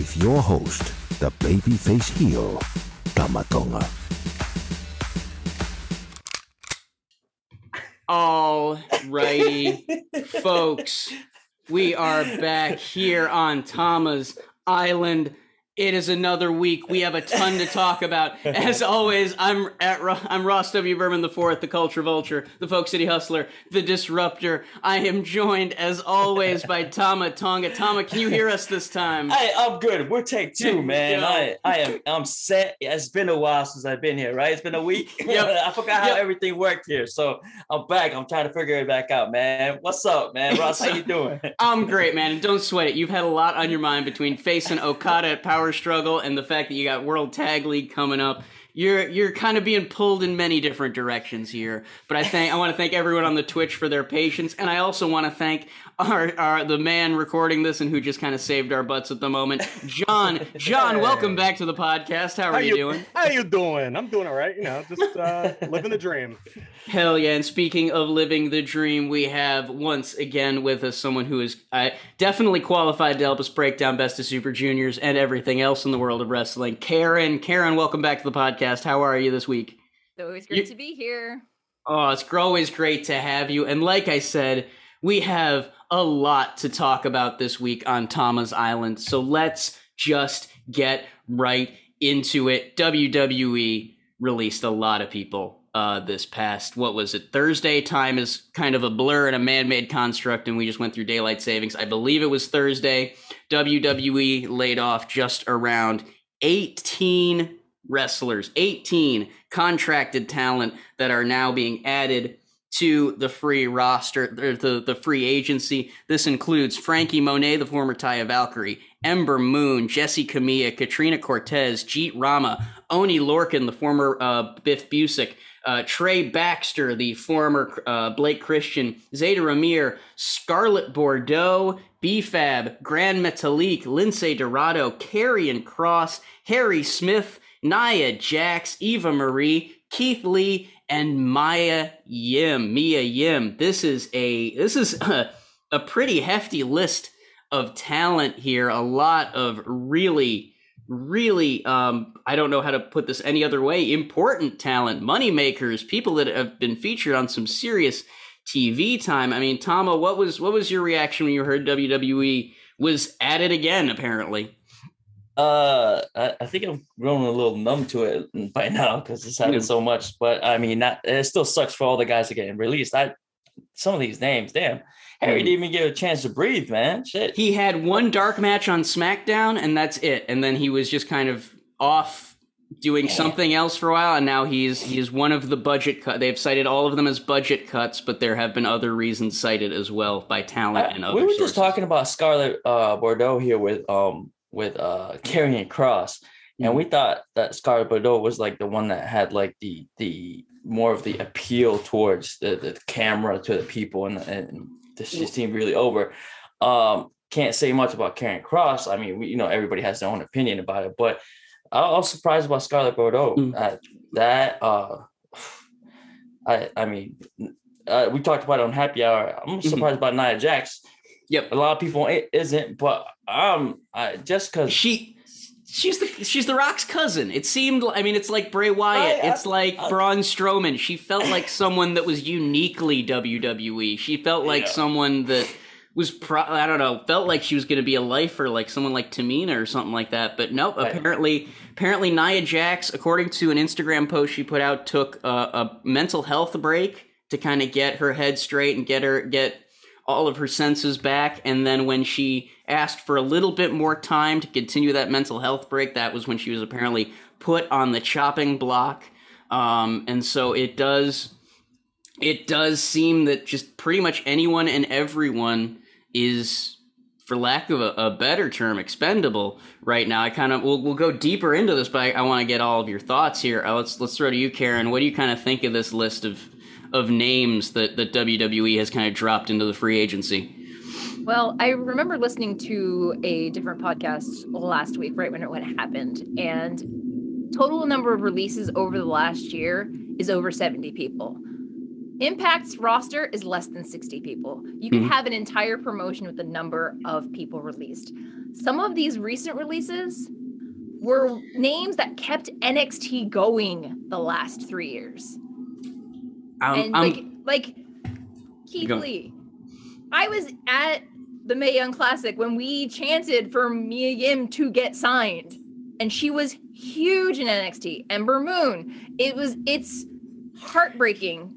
with your host, the babyface heel, Tama Tonga. All righty, folks. We are back here on Tama's Island. It is another week. We have a ton to talk about. As always, I'm at I'm Ross W. Berman the fourth, the Culture Vulture, the Folk City Hustler, the Disruptor. I am joined, as always, by Tama Tonga. Tama, can you hear us this time? Hey, I'm good. We're take two, man. I, I am I'm set. It's been a while since I've been here, right? It's been a week. Yep. I forgot how Yep. everything worked here. So I'm back. I'm trying to figure it back out, man. What's up, man? Ross, how you doing? I'm great, man. And don't sweat it. You've had a lot on your mind between Face and Okada at Power Struggle and the fact that you got World Tag League coming up. You're you're kind of being pulled in many different directions here. But I thank I want to thank everyone on the Twitch for their patience, and I also want to thank our, our the man recording this and who just kind of saved our butts at the moment, John. John, welcome back to the podcast. How are you, doing? How you doing? I'm doing all right. You know, just uh, living the dream. Hell yeah! And speaking of living the dream, we have once again with us someone who is uh, definitely qualified to help us break down Best of Super Juniors and everything else in the world of wrestling. Karen, Karen, welcome back to the podcast. How are you this week? It's always great You- to be here. Oh, it's always great to have you. And like I said, we have a lot to talk about this week on Tama's Island. So let's just get right into it. WWE released a lot of people uh, this past, what was it, Thursday? Time is kind of a blur and a man made construct, and we just went through daylight savings. I believe it was Thursday. WWE laid off just around 18 wrestlers, 18 contracted talent that are now being added to the free roster, the, the free agency. This includes Frankie Monet, the former Taya Valkyrie, Ember Moon, Jessi Kamea, Katrina Cortez, Jeet Rama, Oni Lorcan, the former uh, Biff Busick, uh, Trey Baxter, the former uh, Blake Christian, Zayda Ramier, Scarlett Bordeaux, B-Fab, Gran Metalik, Lince Dorado, Karrion Cross, Harry Smith, Nia Jax, Eva Marie, Keith Lee, and Maya Yim. Mia Yim. This is a this is a, a pretty hefty list of talent here. A lot of really, really um, I don't know how to put this any other way. Important talent, money makers, people that have been featured on some serious TV time. I mean, Tama, what was what was your reaction when you heard WWE was at it again? Apparently. Uh, I, I think I've grown a little numb to it by now because it's happened Yeah. so much. But I mean, that, it still sucks for all the guys that getting released. I some of these names, damn. Harry Mm. didn't even get a chance to breathe, man. Shit. He had one dark match on SmackDown, and that's it. And then he was just kind of off doing something else for a while, and now he's he's one of the budget cut. They've cited all of them as budget cuts, but there have been other reasons cited as well by talent and other. we were sources. just talking about Scarlett uh, Bordeaux here with um with uh Karrion Cross, Mm-hmm. and we thought that Scarlett Bordeaux was like the one that had like the the more of the appeal towards the, the camera to the people, and and this just seemed really over. Um, can't say much about Karrion Cross. I mean, we, you know, everybody has their own opinion about it, but I was surprised about Scarlett Bordeaux. Mm. Uh, that uh, I I mean, uh, we talked about it on Happy Hour. I'm Mhm. surprised about Nia Jax. Yep. A lot of people it isn't, but um, I, just because She she's the she's the Rock's cousin. It seemed I mean it's like Bray Wyatt. I- I- it's like I- Braun Strowman. She felt like someone that was uniquely WWE. She felt like Yeah. someone that was pro- I don't know felt like she was going to be a lifer like someone like Tamina or something like that, but nope. Right. Apparently, apparently Nia Jax, according to an Instagram post she put out, took a, a mental health break to kind of get her head straight and get her get all of her senses back. And then when she asked for a little bit more time to continue that mental health break, that was when she was apparently put on the chopping block. Um, and so it does it does seem that just pretty much anyone and everyone is for lack of a, a better term expendable right now i kind of we'll, we'll go deeper into this but i, I want to get all of your thoughts here uh, let's let's throw to you karen what do you kind of think of this list of of names that that wwe has kind of dropped into the free agency Well, I remember listening to a different podcast last week, right when it when it happened, and total number of releases over the last year is over 70 people. Impact's roster is less than 60 people. You can Mhm. have an entire promotion with the number of people released. Some of these recent releases were names that kept NXT going the last three years um, and I'm- like like Keith Go. Lee. I was at the Mae Young Classic when we chanted for Mia Yim to get signed, and she was huge in NXT. Ember Moon. It was it's heartbreaking,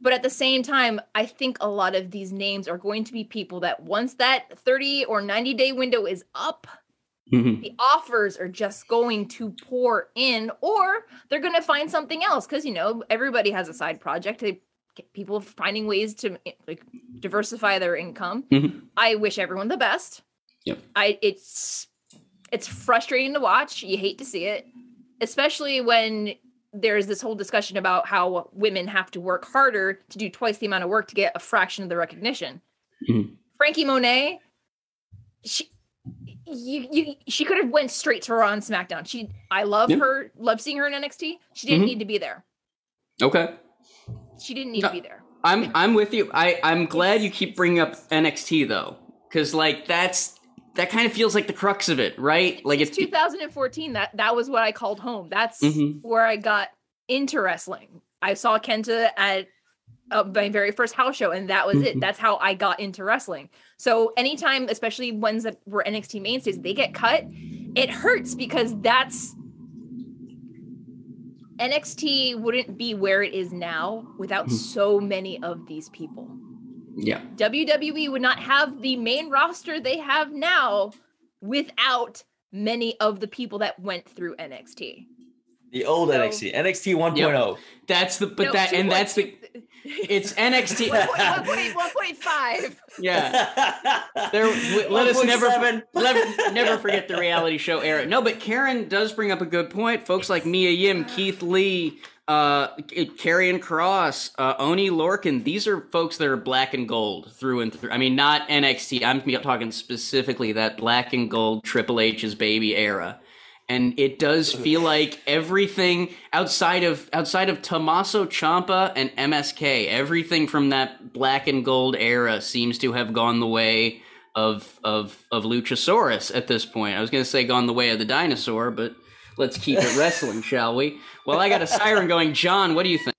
but at the same time, I think a lot of these names are going to be people that once that 30 or 90 day window is up, Mhm. the offers are just going to pour in or they're going to find something else because you know everybody has a side project they get people finding ways to like diversify their income Mhm. i wish everyone the best Yep. i it's it's frustrating to watch you hate to see it especially when there's this whole discussion about how women have to work harder to do twice the amount of work to get a fraction of the recognition Mhm. frankie monet she you, you she could have went straight to Raw on SmackDown. She I love Yeah. her, love seeing her in NXT. She didn't Mhm. need to be there. okay She didn't need No. to be there. I'm I'm with you. I I'm glad you keep bringing up NXT though, because like that's that kind of feels like the crux of it, right? Like It's it's 2014. That that was what I called home. That's Mhm. where I got into wrestling. I saw Kenta at uh, my very first house show, and that was it. That's how I got into wrestling. So anytime, especially ones that were NXT mainstays, they get cut, it hurts because that's NXT wouldn't be where it is now without Mhm. so many of these people. yeah. WWE would not have the main roster they have now without many of the people that went through NXT. The old So- NXT, NXT 1.0. That's the but No, that and 2.2 that's the it's NXT. 1.1.5. 1.5. yeah. There, w- let us never 1.7. never never forget the reality show era. No, but Karen does bring up a good point. Folks like Mia Yim, Keith Lee, uh, Karrion Cross, uh, Oni Lorcan. These are folks that are black and gold through and through. I mean, not NXT. I'm talking specifically that black and gold Triple H's baby era. And it does feel like everything outside of outside of Tommaso Ciampa and MSK, everything from that black and gold era seems to have gone the way of of of Luchasaurus at this point. I was going to say gone the way of the dinosaur, but let's keep it wrestling, shall we? Well, I got a siren going. John, what do you think?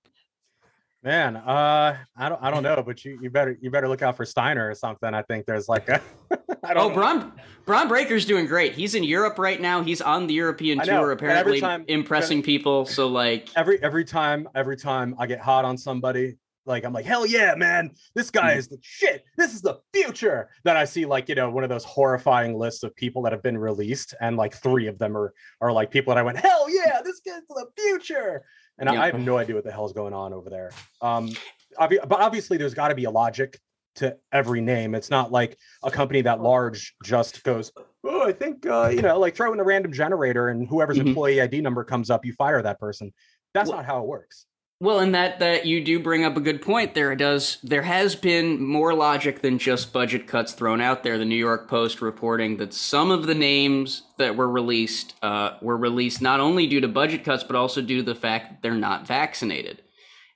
Man, uh, I don't, I don't know, but you, you better, you better look out for Steiner or something. I think there's like a, I don't Oh, know. Braun Bron Breakker's doing great. He's in Europe right now. He's on the European tour, apparently time- impressing people. So like, every every time every time I get hot on somebody, like I'm like, hell yeah, man, this guy Mm. is the shit. This is the future. Then I see like you know one of those horrifying lists of people that have been released, and like three of them are are like people that I went, hell yeah, this guy's the future. And I- Yeah. I have no idea what the hell's going on over there. Um, obvi- but obviously there's got to be a logic to every name. It's not like a company that large just goes, oh, I think uh, you know, like throw in a random generator and whoever's Mhm. employee ID number comes up, you fire that person. That's Well- not how it works. Well, and that that you do bring up a good point. There It does there has been more logic than just budget cuts thrown out there. The New York Post reporting that some of the names that were released uh, were released not only due to budget cuts, but also due to the fact that they're not vaccinated.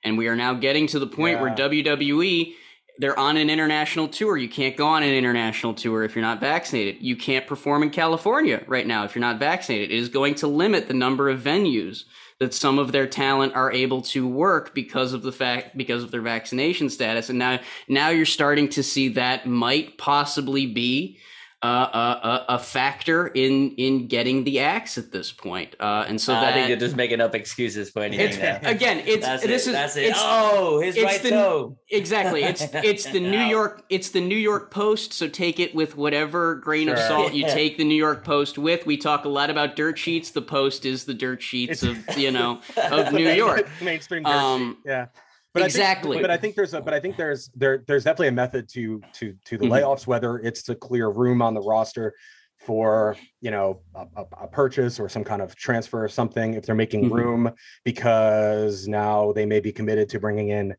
And we are now getting to the point where WWE they're on an international tour. You can't go on an international tour if you're not vaccinated. You can't perform in California right now if you're not vaccinated. It is going to limit the number of venues that some of their talent are able to work because of the fact because of their vaccination status. And now now you're starting to see that might possibly be uh, a, a, factor in in getting the axe at this point. Uh, and so I that think you're just making up excuses for anything. it's, now. again, it's That's this it. is That's it. it's, oh, his it's right the- toe. Exactly. It's it's the New York it's the New York Post, so take it with whatever grain of salt you take the New York Post with. We talk a lot about dirt sheets. The Post is the dirt sheets of you know of New York. mainstream dirt Um, sheet. Yeah. But I think- exactly. but I think there's a but I think there's there there's definitely a method to to to the Mhm. layoffs, whether it's to clear room on the roster for you know a, a, purchase or some kind of transfer or something if they're making Mhm. room because now they may be committed to bringing in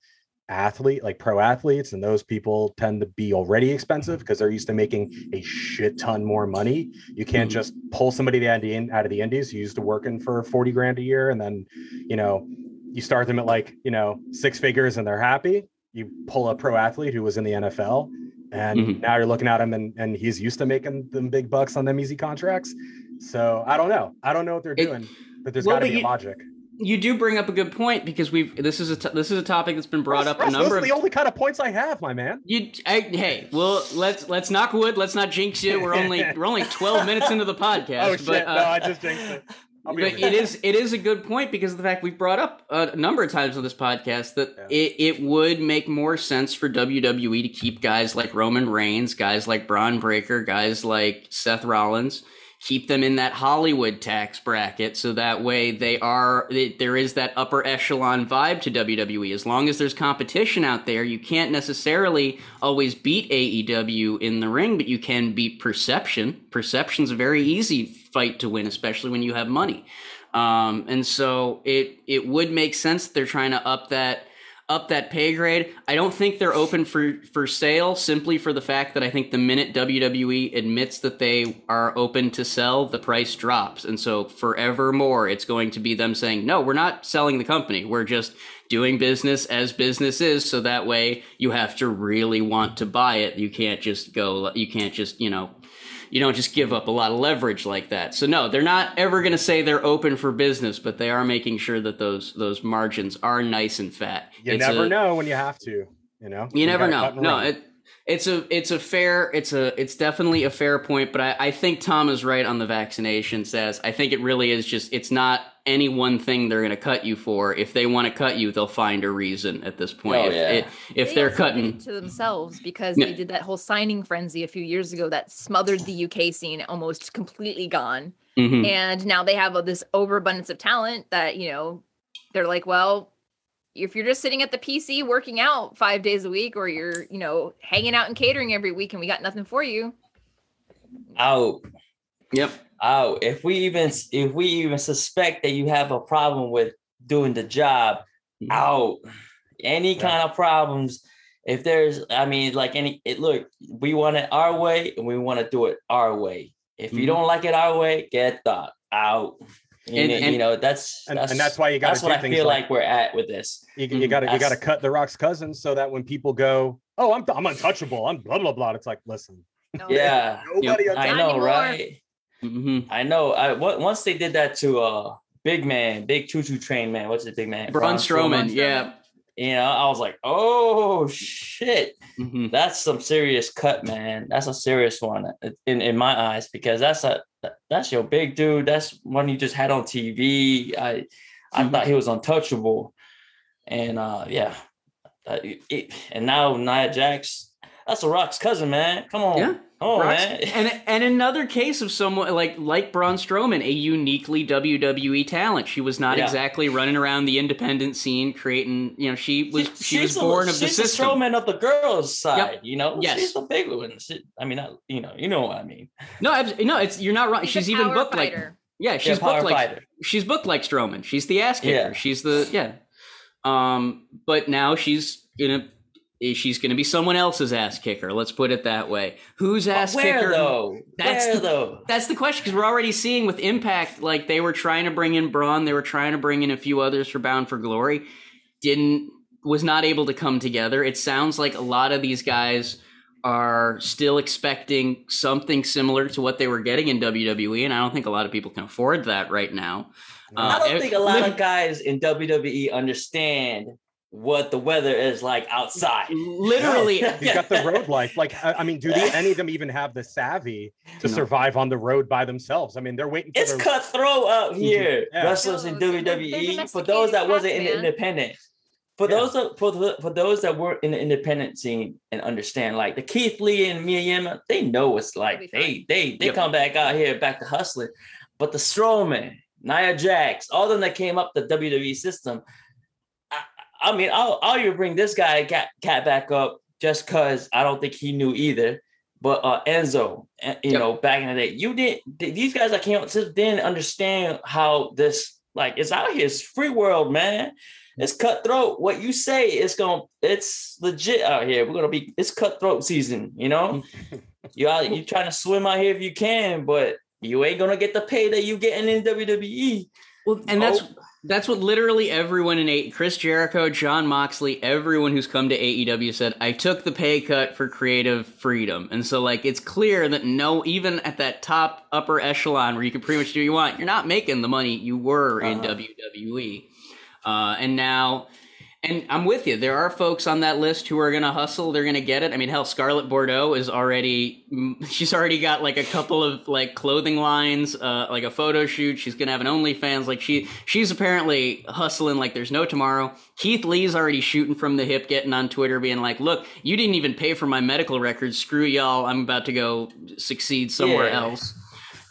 athlete like pro athletes and those people tend to be already expensive because they're used to making a shit ton more money you can't Mhm. just pull somebody out of the, out of the indies who used to working for 40 grand a year and then you know you start them at like you know six figures and they're happy you pull a pro athlete who was in the nfl and Mhm. now you're looking at him and, and he's used to making them big bucks on them easy contracts so i don't know i don't know what they're It- doing but there's well, got to be a you- logic You do bring up a good point because we've this is a t- this is a topic that's been brought Russ, up a number those of are the only kind of points i have my man You, I, hey, well, let's let's knock wood. Let's not jinx you. We're only we're only twelve minutes into the podcast. oh shit but, uh, no i just jinxed it but over here. it is it is a good point because of the fact we've brought up a number of times on this podcast that Yeah. it, it would make more sense for WWE to keep guys like Roman Reigns, guys like Bron Breakker, guys like Seth Rollins, keep them in that Hollywood tax bracket so that way they are they, there is that upper echelon vibe to WWE. As long as there's competition out there, you can't necessarily always beat AEW in the ring, but you can beat perception. Perception's a very easy fight to win, especially when you have money. Um, and so it it would make sense they're trying to up that up that pay grade. I don't think they're open for for sale simply for the fact that I think the minute WWE admits that they are open to sell, the price drops. And so forevermore it's going to be them saying, "No, we're not selling the company. We're just doing business as business is." So that way you have to really want to buy it. You can't just go you can't just, you know, you don't just give up a lot of leverage like that. So no, they're not ever going to say they're open for business, but they are making sure that those those margins are nice and fat. you It's never a- know when you have to you know You never know. No, it, it's a it's a fair it's a it's definitely a fair point, but I, I think Tom is right on the vaccination says. I think it really is just it's not any one thing they're going to cut you for. If they want to cut you, they'll find a reason at this point. Oh, if yeah. if, if They they're cutting, to themselves because Yeah. they did that whole signing frenzy a few years ago that smothered the UK scene almost completely gone. Mhm. And now they have this overabundance of talent that, you know, they're like, well, if you're just sitting at the PC working out five days a week or you're, you know, hanging out and catering every week and we got nothing for you. Out. yep. Out. If we even if we even suspect that you have a problem with doing the job, Mhm. out. Any Yeah. kind of problems. If there's, I mean, like any, it, look, we want it our way, and we want to do it our way. If you Mhm. don't like it our way, get the out. You, And- know, and- you know that's and, that's and that's why you got that's to what do I feel like, like we're at with this. you, you got to you got to cut the rock's cousins so that when people go oh i'm i'm untouchable i'm blah blah blah it's like listen No, Yeah, nobody I know, anymore. right? Hmm I know. I once they did that to uh big man, big choo choo train man. What's the big man? Braun Strowman, Strowman. yeah. You know, I was like, oh shit, hmm that's some serious cut, man. That's a serious one in in my eyes because that's a that's your big dude. That's one you just had on TV. I I Mhm. thought he was untouchable, and uh yeah, uh, it, and now Nia Jax, that's a Rock's cousin, man. Come on, Yeah. Come on, Rock's- man. and and another case of someone like like Braun Strowman, a uniquely WWE talent. She was not Yeah. exactly running around the independent scene creating. You know, she was she, was born a, of the she's system. Strowman of the girls' side, you know. Yes. she's the big one. She, I mean, not, you know, you know what I mean. No, abs- no, it's you're not wrong. He's She's a even power booked like yeah, she's yeah, booked like fighter. she's booked like Strowman. She's the ass kicker. Yeah. She's the yeah. Um, but now she's gonna she's gonna be someone else's ass kicker. Let's put it that way. Whose ass where kicker? though? That's where the- though? That's the question because we're already seeing with Impact, like they were trying to bring in Braun, they were trying to bring in a few others for Bound for Glory, didn't was not able to come together. It sounds like a lot of these guys are still expecting something similar to what they were getting in WWE, and I don't think a lot of people can afford that right now. I Uh, don't think a lot of guys in WWE understand what the weather is like outside. literally He's got the road life. Like, I, I mean, do they, any of them even have the savvy to No. survive on the road by themselves? I mean, they're waiting for It's their, cutthroat up mhm. here. Yeah. Wrestlers in No, they're- they're WWE. For those that domesticated wasn't in the independent. For Yeah. those that, for the, for those that were in the independent scene and understand, like the Keith Lee and Mia Yim, they know it's like they they they Yep. come back out here back to hustling. But the Strowman, Nia Jax, all of them that came up the WWE system. I, I mean, I'll I'll even bring this guy cat, cat back up just because I don't think he knew either. But uh, Enzo, eh, you Yep. know, back in the day, you didn't. These guys I came up just didn't understand how this like it's out here. It's free world, man. It's cutthroat. What you say is going. to It's legit out here. We're gonna be. It's cutthroat season. You know, you out. You trying to swim out here if you can, but you ain't gonna get the pay that you getting in. WWE. Well, and that's Oh. That's what literally everyone in A Chris Jericho, Jon Moxley, everyone who's come to AEW said, I took the pay cut for creative freedom. And so like it's clear that no even at that top upper echelon where you can pretty much do what you want, you're not making the money you were in Uh-huh. WWE. Uh, and now and I'm with you. There are folks on that list who are going to hustle. They're going to get it. I mean, hell, Scarlett Bordeaux is already, she's already got like a couple of like clothing lines, uh, like a photo shoot. She's going to have an OnlyFans. Like she, she's apparently hustling like there's no tomorrow. Keith Lee's already shooting from the hip, getting on Twitter, being like, look, you didn't even pay for my medical records. Screw y'all. I'm about to go succeed somewhere Yeah. else.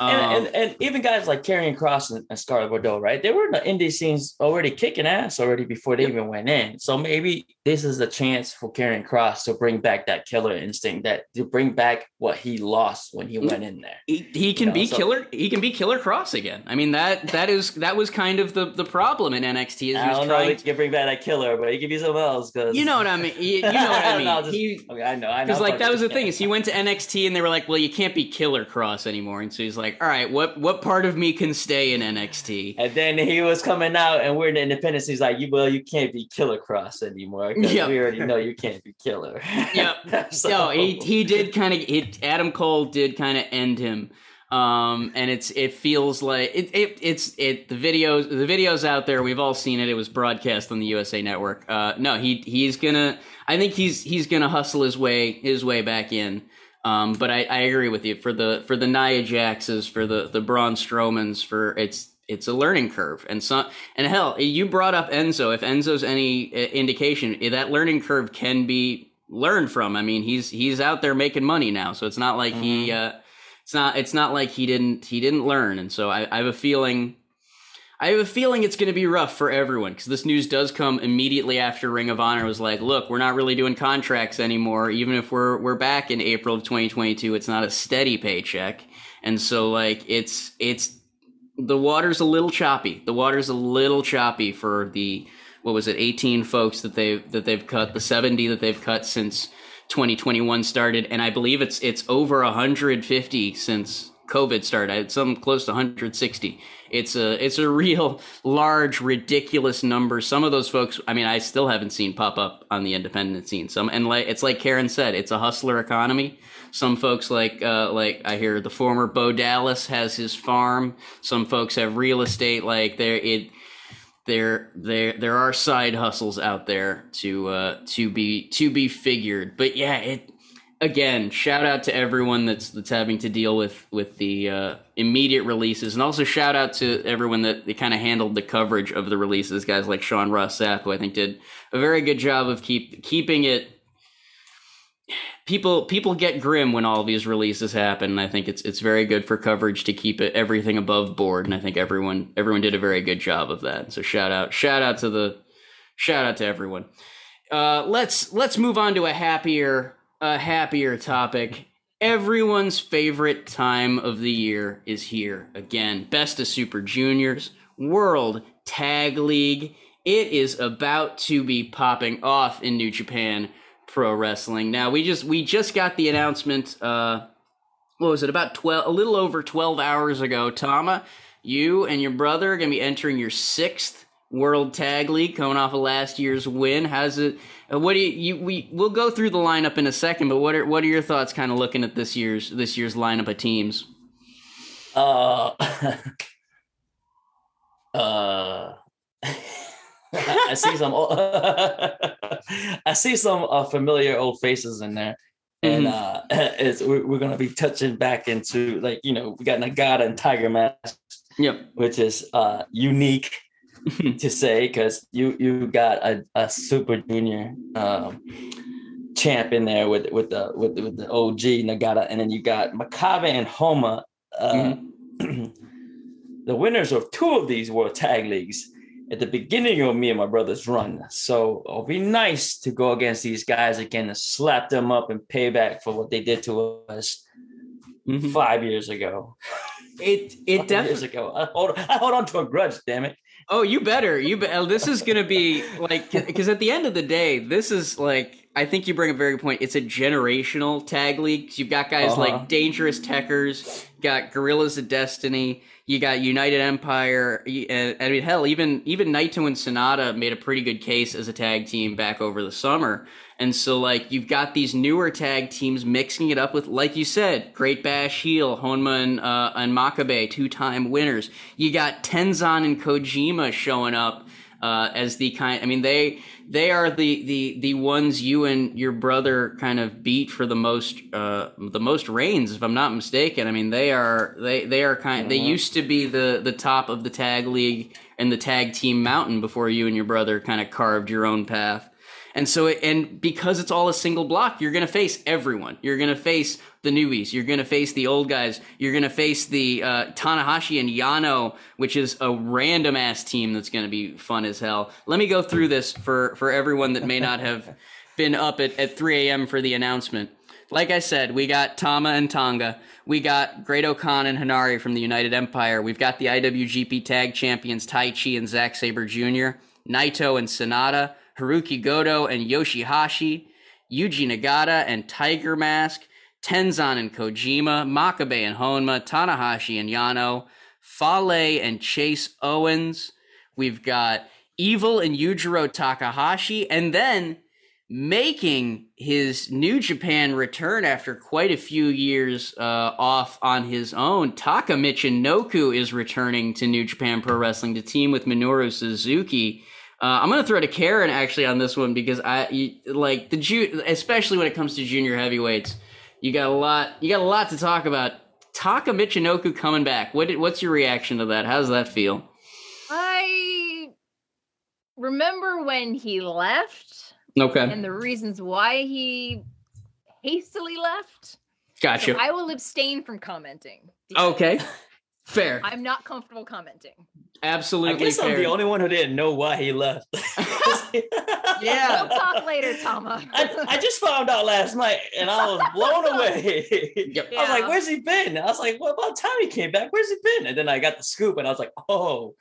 Um, and, and, and even guys like Karrion Cross and, and Scarlett Bordeaux, right? They were in the indie scenes already kicking ass already before they Yep. even went in. So maybe this is a chance for Karrion Cross to bring back that killer instinct, that to bring back what he lost when he went in there. he, he can know, be so- killer he can be killer cross again i mean that that is that was kind of the the problem in nxt is he I was don't know if he can bring back that killer, but he could be something else. Because you know what i mean you, you know what i mean No, just- he okay, I know, I know. because like that was the thing is he went to nxt and they were like well you can't be killer cross anymore and so he's like all right what what part of me can stay in nxt And then he was coming out, and we're in independence. He's like, "You well, you can't be Killer Cross anymore. Yep. we already know you can't be Killer." Yep. So- no he he did kind of adam cole did kind of end him. Um and it's it feels like it, it it's it the videos the videos out there we've all seen it it was broadcast on the usa network. Uh no he he's gonna i think he's he's gonna hustle his way his way back in. Um but i i agree with you. For the for the nia jaxes for the the braun strowmans for it's it's a learning curve. And so and hell you brought up enzo. If enzo's any uh, indication that learning curve can be learned from i mean he's he's out there making money now so it's not like he uh it's not it's not like he didn't he didn't learn and so i, I have a feeling I have a feeling it's going to be rough for everyone because this news does come immediately after Ring of Honor was like, "Look, we're not really doing contracts anymore. Even if we're we're back in April of 2022, it's not a steady paycheck." And so, like, it's it's the water's a little choppy. The water's a little choppy for the what was it, 18 folks that they that they've cut, the 70 that they've cut since 2021 started, and I believe it's it's over 150 since COVID started. Some close to 160. It's a it's a real large, ridiculous number. Some of those folks, I mean, I still haven't seen pop up on the independent scene. Some and like it's like Karen said, it's a hustler economy. Some folks like uh, like I hear the former Bo Dallas has his farm. Some folks have real estate. Like there it there there there are side hustles out there to uh to be to be figured. But yeah, it again, shout out to everyone that's that's having to deal with with the uh, immediate releases, and also shout out to everyone that they kind of handled the coverage of the releases. Guys like Sean Ross who I think did a very good job of keep keeping it. People people get grim when all these releases happen. And I think it's it's very good for coverage to keep it everything above board, and I think everyone everyone did a very good job of that. So shout out shout out to the shout out to everyone. Uh, let's let's move on to a happier a happier topic. Everyone's favorite time of the year is here again. Best of Super Juniors, World Tag League. It is about to be popping off in New Japan Pro Wrestling. Now we just we just got the announcement. Uh, what was it? About twelve, a little over twelve hours ago. Tama, you and your brother are gonna be entering your sixth World Tag League, coming off of last year's win. How's it? Uh, what do you, you? We we'll go through the lineup in a second, but what are what are your thoughts? Kind of looking at this year's this year's lineup of teams. Uh, uh, I see some. I see some uh, familiar old faces in there, and uh, it's we're, we're gonna be touching back into like you know we got Nagata and Tiger Mask, Yep. which is uh unique to say because you you got a, a super junior um champ in there with with the with, with the OG Nagata, and then you got Makabe and Honma. Uh, the winners of two of these World Tag Leagues at the beginning of me and my brother's run. So it'll be nice to go against these guys again and slap them up and pay back for what they did to us Mhm. five years ago. It it definitely. years ago. I hold, I hold on to a grudge, damn it. Oh, you better. You be- uh, This is gonna be like because at the end of the day, this is like I think you bring a very good point. It's a generational tag league. You've got guys Uh-huh. like Dangerous Tekkers, got Gorillas of Destiny, you got United Empire. And I mean, hell, even even Naito and Sanada made a pretty good case as a tag team back over the summer. And so, like, you've got these newer tag teams mixing it up with, like you said, Great Bash Heel, Honma and, uh, and Makabe, two time winners. You got Tenzan and Kojima showing up uh, as the kind. I mean, they they are the the the ones you and your brother kind of beat for the most uh, the most reigns, if I'm not mistaken. I mean, they are they they are kind. They used to be the the top of the tag league and the tag team mountain before you and your brother kind of carved your own path. And so, it, and because it's all a single block, you're going to face everyone. You're going to face the newbies. You're going to face the old guys. You're going to face the uh, Tanahashi and Yano, which is a random ass team that's going to be fun as hell. Let me go through this for for everyone that may not have been up at, at 3 a.m. for the announcement. Like I said, we got Tama and Tonga. We got Great O-Khan and Henare from the United Empire. We've got the IWGP Tag Champions Taichi and Zack Sabre Jr., Naito and Sanada, Hirooki Goto and Yoshihashi, Yuji Nagata and Tiger Mask, Tenzan and Kojima, Makabe and Honma, Tanahashi and Yano, Fale and Chase Owens. We've got Evil and Yujiro Takahashi, and then making his New Japan return after quite a few years uh, off on his own. Taka Michinoku is returning to New Japan Pro Wrestling to team with Minoru Suzuki. Uh, I'm gonna throw it to Karen actually on this one because I you, like the ju- especially when it comes to junior heavyweights. You got a lot. You got a lot to talk about. Taka Michinoku coming back. What? What's your reaction to that? How does that feel? I remember when he left Okay, and the reasons why he hastily left. gotcha. So I will abstain from commenting. okay, fair. I'm not comfortable commenting. Absolutely I guess fair. I'm the only one who didn't know why he left. Yeah. We'll talk later, Tama. I, I just found out last night and I was blown away. Yep. I was like, where's he been? I was like, what about time he came back? Where's he been? And then I got the scoop and I was like, oh.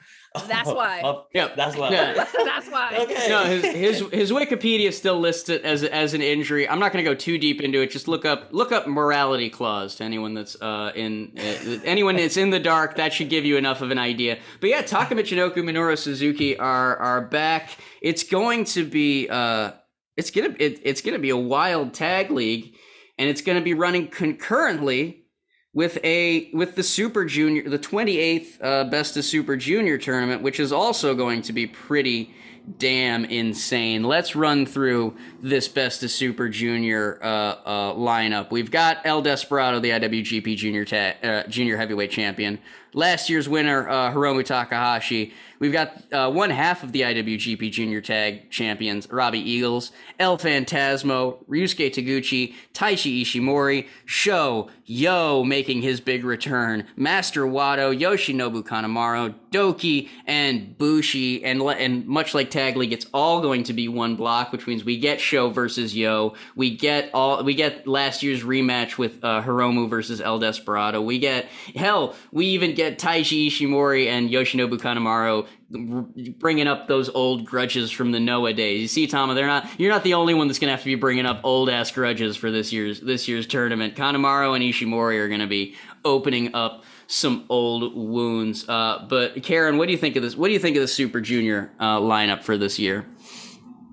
That's why. Oh, Yep. That's why. Yeah. That's why. Okay. No, his, his his Wikipedia still lists it as as an injury. I'm not going to go too deep into it. Just look up look up morality clause to anyone that's uh, in uh, anyone that's in the dark. That should give you enough of an idea. But yeah, Taka Michinoku, Minoru Suzuki are are back. It's going to be uh, it's gonna it, it's gonna be a wild tag league, and it's to be running concurrently with a with the Super Junior, the 28th uh, Best of Super Junior tournament, which is also going to be pretty damn insane. Let's run through this Best of Super Junior uh, uh, lineup. We've got El Desperado, the IWGP Junior ta- uh, Junior Heavyweight Champion, last year's winner uh, Hiromu Takahashi. We've got uh, one half of the IWGP Junior Tag Champions, Robbie Eagles, El Phantasmo, Ryusuke Taguchi, Taiji Ishimori, Sho, Yo making his big return, Master Wato, Yoshinobu Kanemaru, DOUKI, and Bushi, and and much like Tag League, it's all going to be one block, which means we get Sho versus Yo, we get all we get last year's rematch with uh, Hiromu versus El Desperado, we get hell, we even get Taiji Ishimori and Yoshinobu Kanemaru bringing up those old grudges from the Noah days. You see, Tama, they're not. You're not the only one that's gonna have to be bringing up old ass grudges for this year's this year's tournament. Kanemaru and Ishimori are gonna be opening up some old wounds. Uh, but Karen, what do you think of this? What do you think of the Super Junior uh, lineup for this year?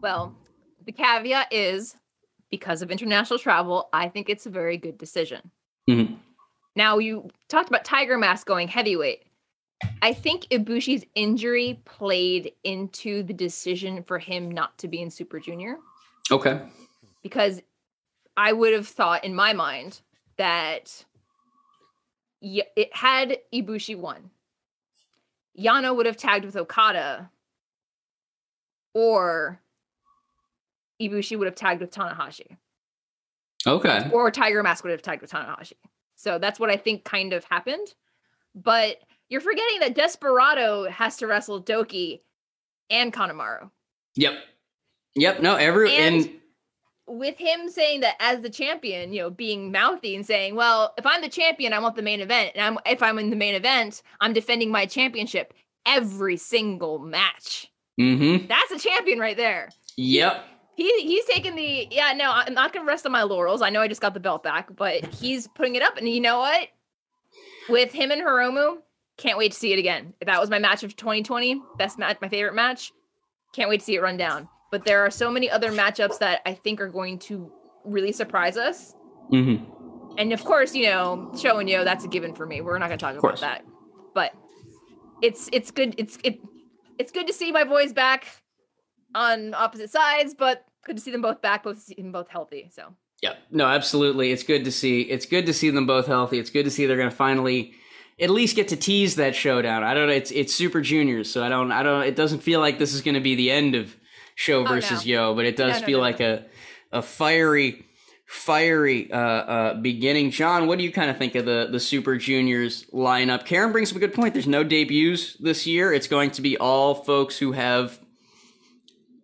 Well, the caveat is because of international travel, I think it's a very good decision. Mhm. Now, you talked about Tiger Mask going heavyweight. I think Ibushi's injury played into the decision for him not to be in Super Junior Okay. because I would have thought in my mind that it had Ibushi won. Yano would have tagged with Okada, or Ibushi would have tagged with Tanahashi, Okay. or Tiger Mask would have tagged with Tanahashi. So that's what I think kind of happened. But you're forgetting that Desperado has to wrestle DOUKI and Kanemaru. Yep. Yep. No. Every And- and, with him saying that as the champion, you know, being mouthy and saying, "Well, if I'm the champion, I want the main event, and I'm if I'm in the main event, I'm defending my championship every single match." mm-hmm. That's a champion right there. Yep. He he's taking the yeah. No, I'm not gonna rest on my laurels. I know I just got the belt back, but he's putting it up, and you know what? With him and Hiromu, can't wait to see it again. That was my match of 2020, best match, my favorite match. Can't wait to see it run down. But there are so many other matchups that I think are going to really surprise us. Mm-hmm. And of course, you know, Sho and Yo, that's a given for me. We're not going to talk about that. But it's it's good. It's it it's good to see my boys back on opposite sides, but good to see them both back, both see them both healthy. So Yep. No, absolutely. It's good to see. It's good to see them both healthy. It's good to see they're going to finally at least get to tease that showdown. I don't know. It's it's Super Juniors, so I don't. I don't. It doesn't feel like this is going to be the end of Sho no. versus Yo, but it does No, no, feel no, like a a fiery fiery uh, uh, beginning. John, what do you kind of think of the the Super Juniors lineup? Karen brings up a good point. There's no debuts this year. It's going to be all folks who have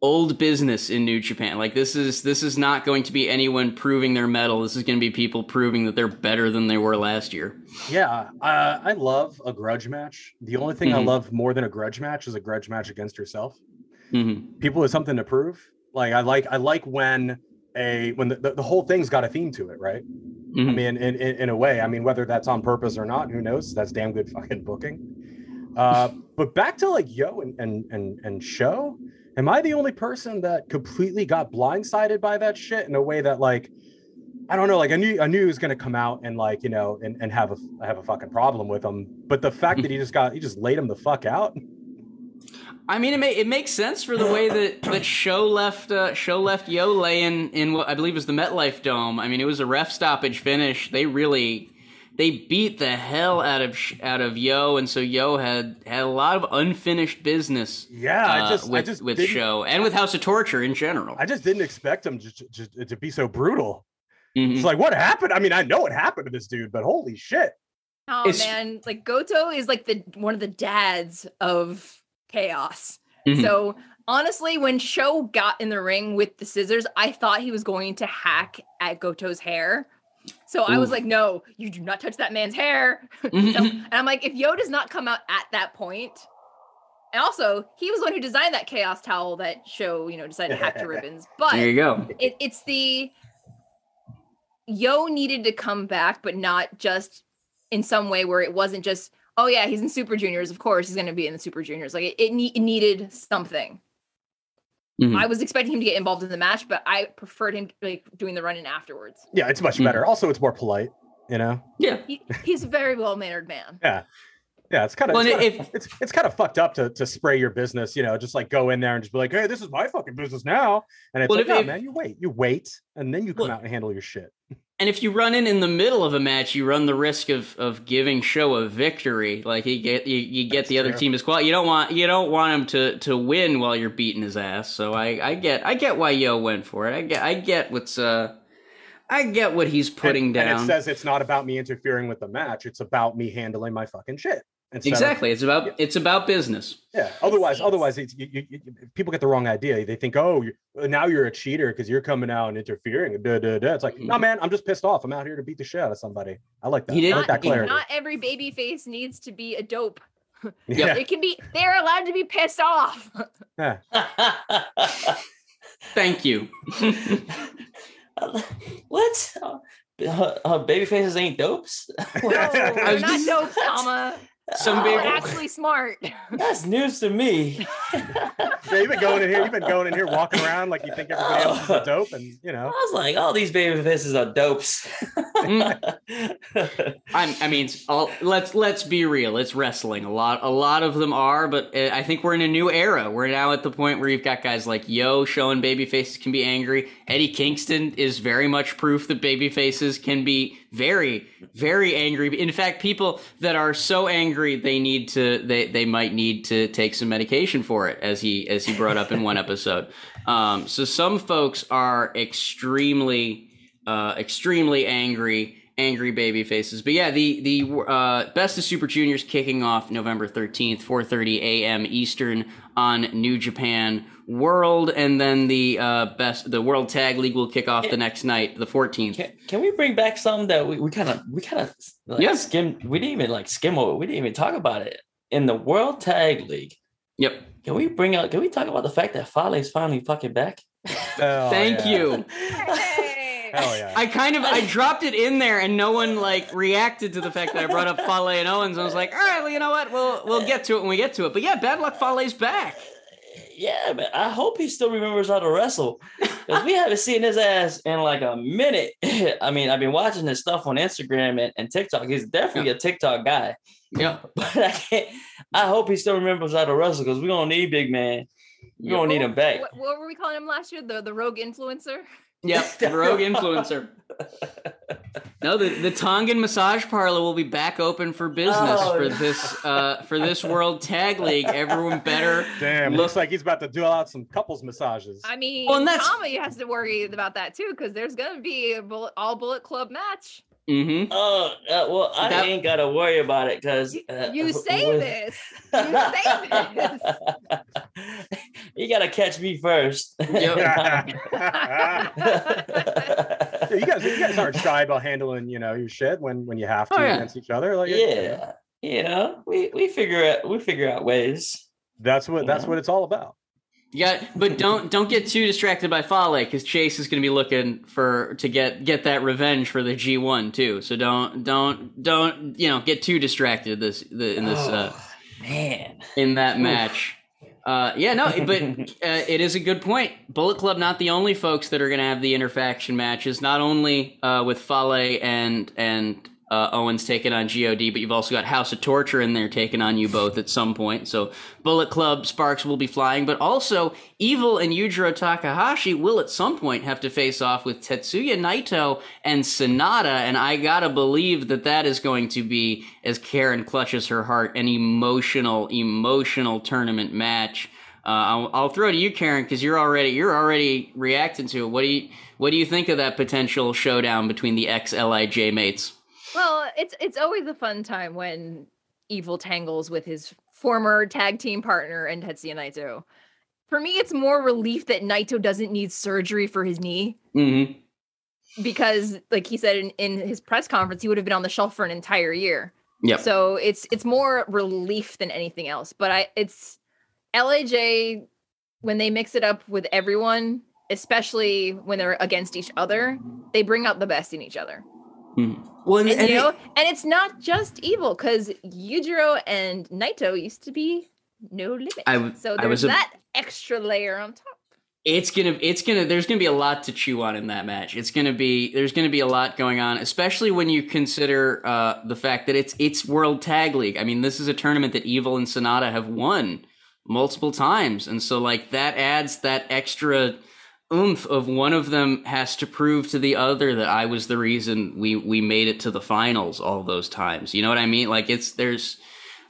old business in New Japan. Like this is this is not going to be anyone proving their metal. This is going to be people proving that they're better than they were last year. Yeah, uh, I love a grudge match. The only thing I Mhm. love more than a grudge match is a grudge match against yourself. hmm People with something to prove. Like I like I like when a when the, the, the whole thing's got a theme to it, right? I Mhm. mean, in, in in a way. I mean, whether that's on purpose or not, who knows? That's damn good fucking booking. Uh, but back to like Yo and and and and Sho. Am I the only person that completely got blindsided by that shit in a way that like I don't know, like I knew I knew he was gonna come out and like you know and, and have a have a fucking problem with him, but the fact that he just got he just laid him the fuck out. I mean, it may, it makes sense for the way that that Sho left uh, Sho left Yo laying in what I believe was the MetLife Dome. I mean, it was a ref stoppage finish. They really they beat the hell out of out of Yo, and so Yo had had a lot of unfinished business. Yeah, I uh, just with I just with Sho and with House of Torture in general. I just didn't expect him just, just to be so brutal. Mhm. It's like what happened? I mean, I know what happened to this dude, but holy shit. Oh It's- man, like Goto is like the one of the dads of chaos. Mhm. So honestly, when Sho got in the ring with the scissors, I thought he was going to hack at Goto's hair. So I was like, no, you do not touch that man's hair. So- mm-hmm. and I'm like, if Yo does not come out at that point, and also he was the one who designed that chaos towel that Sho, you know, decided to hack to ribbons. But there you go. it, it's the Yo needed to come back, but not just in some way where it wasn't just, oh yeah, he's in Super Juniors. Of course, he's going to be in the Super Juniors. Like it, it, ne- it needed something. Mhm. I was expecting him to get involved in the match, but I preferred him like doing the run in afterwards. Yeah, it's much better. Also, it's more polite, you know. Yeah. He, he's a very well mannered man. Yeah. Yeah, it's kind of Well, it's, and kinda- it's it's kind of fucked up to to spray your business, you know, just like go in there and just be like, hey, this is my fucking business now. And it's Well, like, if- no, if- man, you wait, you wait, and then you come Well- out and handle your shit. And if you run in in the middle of a match, you run the risk of, of giving Sho a victory. Like you get you, you get That's the other true. team as well. You don't want you don't want him to, to win while you're beating his ass. So I, I get I get why Yo went for it. I get I get what's uh I get what he's putting and, down. And it says it's not about me interfering with the match. It's about me handling my fucking shit. Instead of- exactly. It's about it's about business. yeah. Otherwise, seems- otherwise, it's, you, you, you, people get the wrong idea. They think, oh, you're, now you're a cheater because you're coming out and interfering. and Da, da, da. It's like, no, man, I'm just pissed off. I'm out here to beat the shit out of somebody. I like that. He I didn't- that clarity. Not every baby face needs to be a dope. yeah. It can be they're allowed to be pissed off. yeah. Thank you. what? uh, uh, baby faces ain't dopes. No, I they're not just- dope, Tama. Some Oh, They're baby- actually smart. That's news to me. Yeah, you've been going in here. You've been going in here, walking around like you think everybody else is a dope, and you know. I was like, all these baby faces are dopes. I'm, I mean, it's all, let's let's be real. It's wrestling. A lot, a lot of them are, but uh, I think we're in a new era. We're now at the point where you've got guys like Yo showing baby faces can be angry. Eddie Kingston is very much proof that baby faces can be very, very angry. In fact, people that are so angry they need to they they might need to take some medication for it, as he as he brought up in one episode. Um, so some folks are extremely uh, extremely angry, angry baby faces. But yeah, the the uh, Best of Super Juniors kicking off November thirteenth, four thirty a.m. Eastern on New Japan World, and then the uh, best the World Tag League will kick off the next night, the fourteenth. Can, can we bring back some that we kind of we kind of like Yeah. skim? We didn't even like skim over. We didn't even talk about it in the World Tag League. Yep. Can we bring out? Can we talk about the fact that Fale is finally fucking back? Oh, Thank you. Hey. Hell yeah. I kind of I dropped it in there, and no one like reacted to the fact that I brought up Fale and Owens. I was like, all right, well, you know what? We'll we'll get to it when we get to it. But yeah, bad luck. Fale's back. Yeah, but I hope he still remembers how to wrestle because we haven't seen his ass in like a minute. I mean, I've been watching his stuff on Instagram and, and TikTok. He's definitely a TikTok guy, Yep. but I can't. I hope he still remembers how to wrestle because we're gonna need big man. We're gonna need him back. What, what were we calling him last year? The the rogue influencer? Yep, the rogue influencer. No, the, the Tongan massage parlor will be back open for business Oh, for no. this uh, for this World Tag League. Everyone better. Damn, Look- looks like he's about to do out some couples massages. I mean, Well, and that's- Tama has to worry about that too, because there's gonna be a bullet, all bullet club match. Mm-hmm. Oh uh, well, I That- ain't gotta worry about it because uh, You say this. You say this. you gotta catch me first. Yeah, you guys, you guys aren't shy about handling, you know, your shit when when you have to Oh, yeah. against each other. Like, yeah, you know, we we figure out we figure out ways. that's what that's Yeah. what it's all about. Yeah, but don't don't get too distracted by Fale because Chase is going to be looking for to get get that revenge for the G one too. So don't don't don't you know get too distracted this the, in this uh, Oh, man. in that match. Uh, yeah, no, but uh, it is a good point. Bullet Club not the only folks that are going to have the interfaction matches. Not only uh, with Fale and and uh, Owens taking on God, but you've also got House of Torture in there taking on you both at some point. So Bullet Club sparks will be flying, but also Evil and Yujiro Takahashi will at some point have to face off with Tetsuya Naito and Sanada, and I gotta believe that that is going to be, as Karen clutches her heart, an emotional, emotional tournament match. Uh, I'll, I'll throw to you, Karen, because you're already you're already reacting to it. What do you what do you think of that potential showdown between the ex LIJ mates? Well, it's it's always a fun time when Evil tangles with his former tag team partner and Tetsuya Naito. For me, it's more relief that Naito doesn't need surgery for his knee Mm-hmm. because, like he said in, in his press conference, he would have been on the shelf for an entire year. Yep. So it's it's more relief than anything else. But I it's LIJ when they mix it up with everyone, especially when they're against each other, they bring out the best in each other. Well, and, And, and you it- know, and it's not just evil because Yujiro and Naito used to be no limit. I w- so I there's was a- that extra layer on top. it's gonna it's gonna there's gonna be a lot to chew on in that match it's gonna be there's gonna be a lot going on especially when you consider uh, the fact that it's it's world tag league i mean this is a tournament that evil and Sanada have won multiple times and so like that adds that extra oomph of one of them has to prove to the other that i was the reason we we made it to the finals all those times. You know what i mean? Like it's there's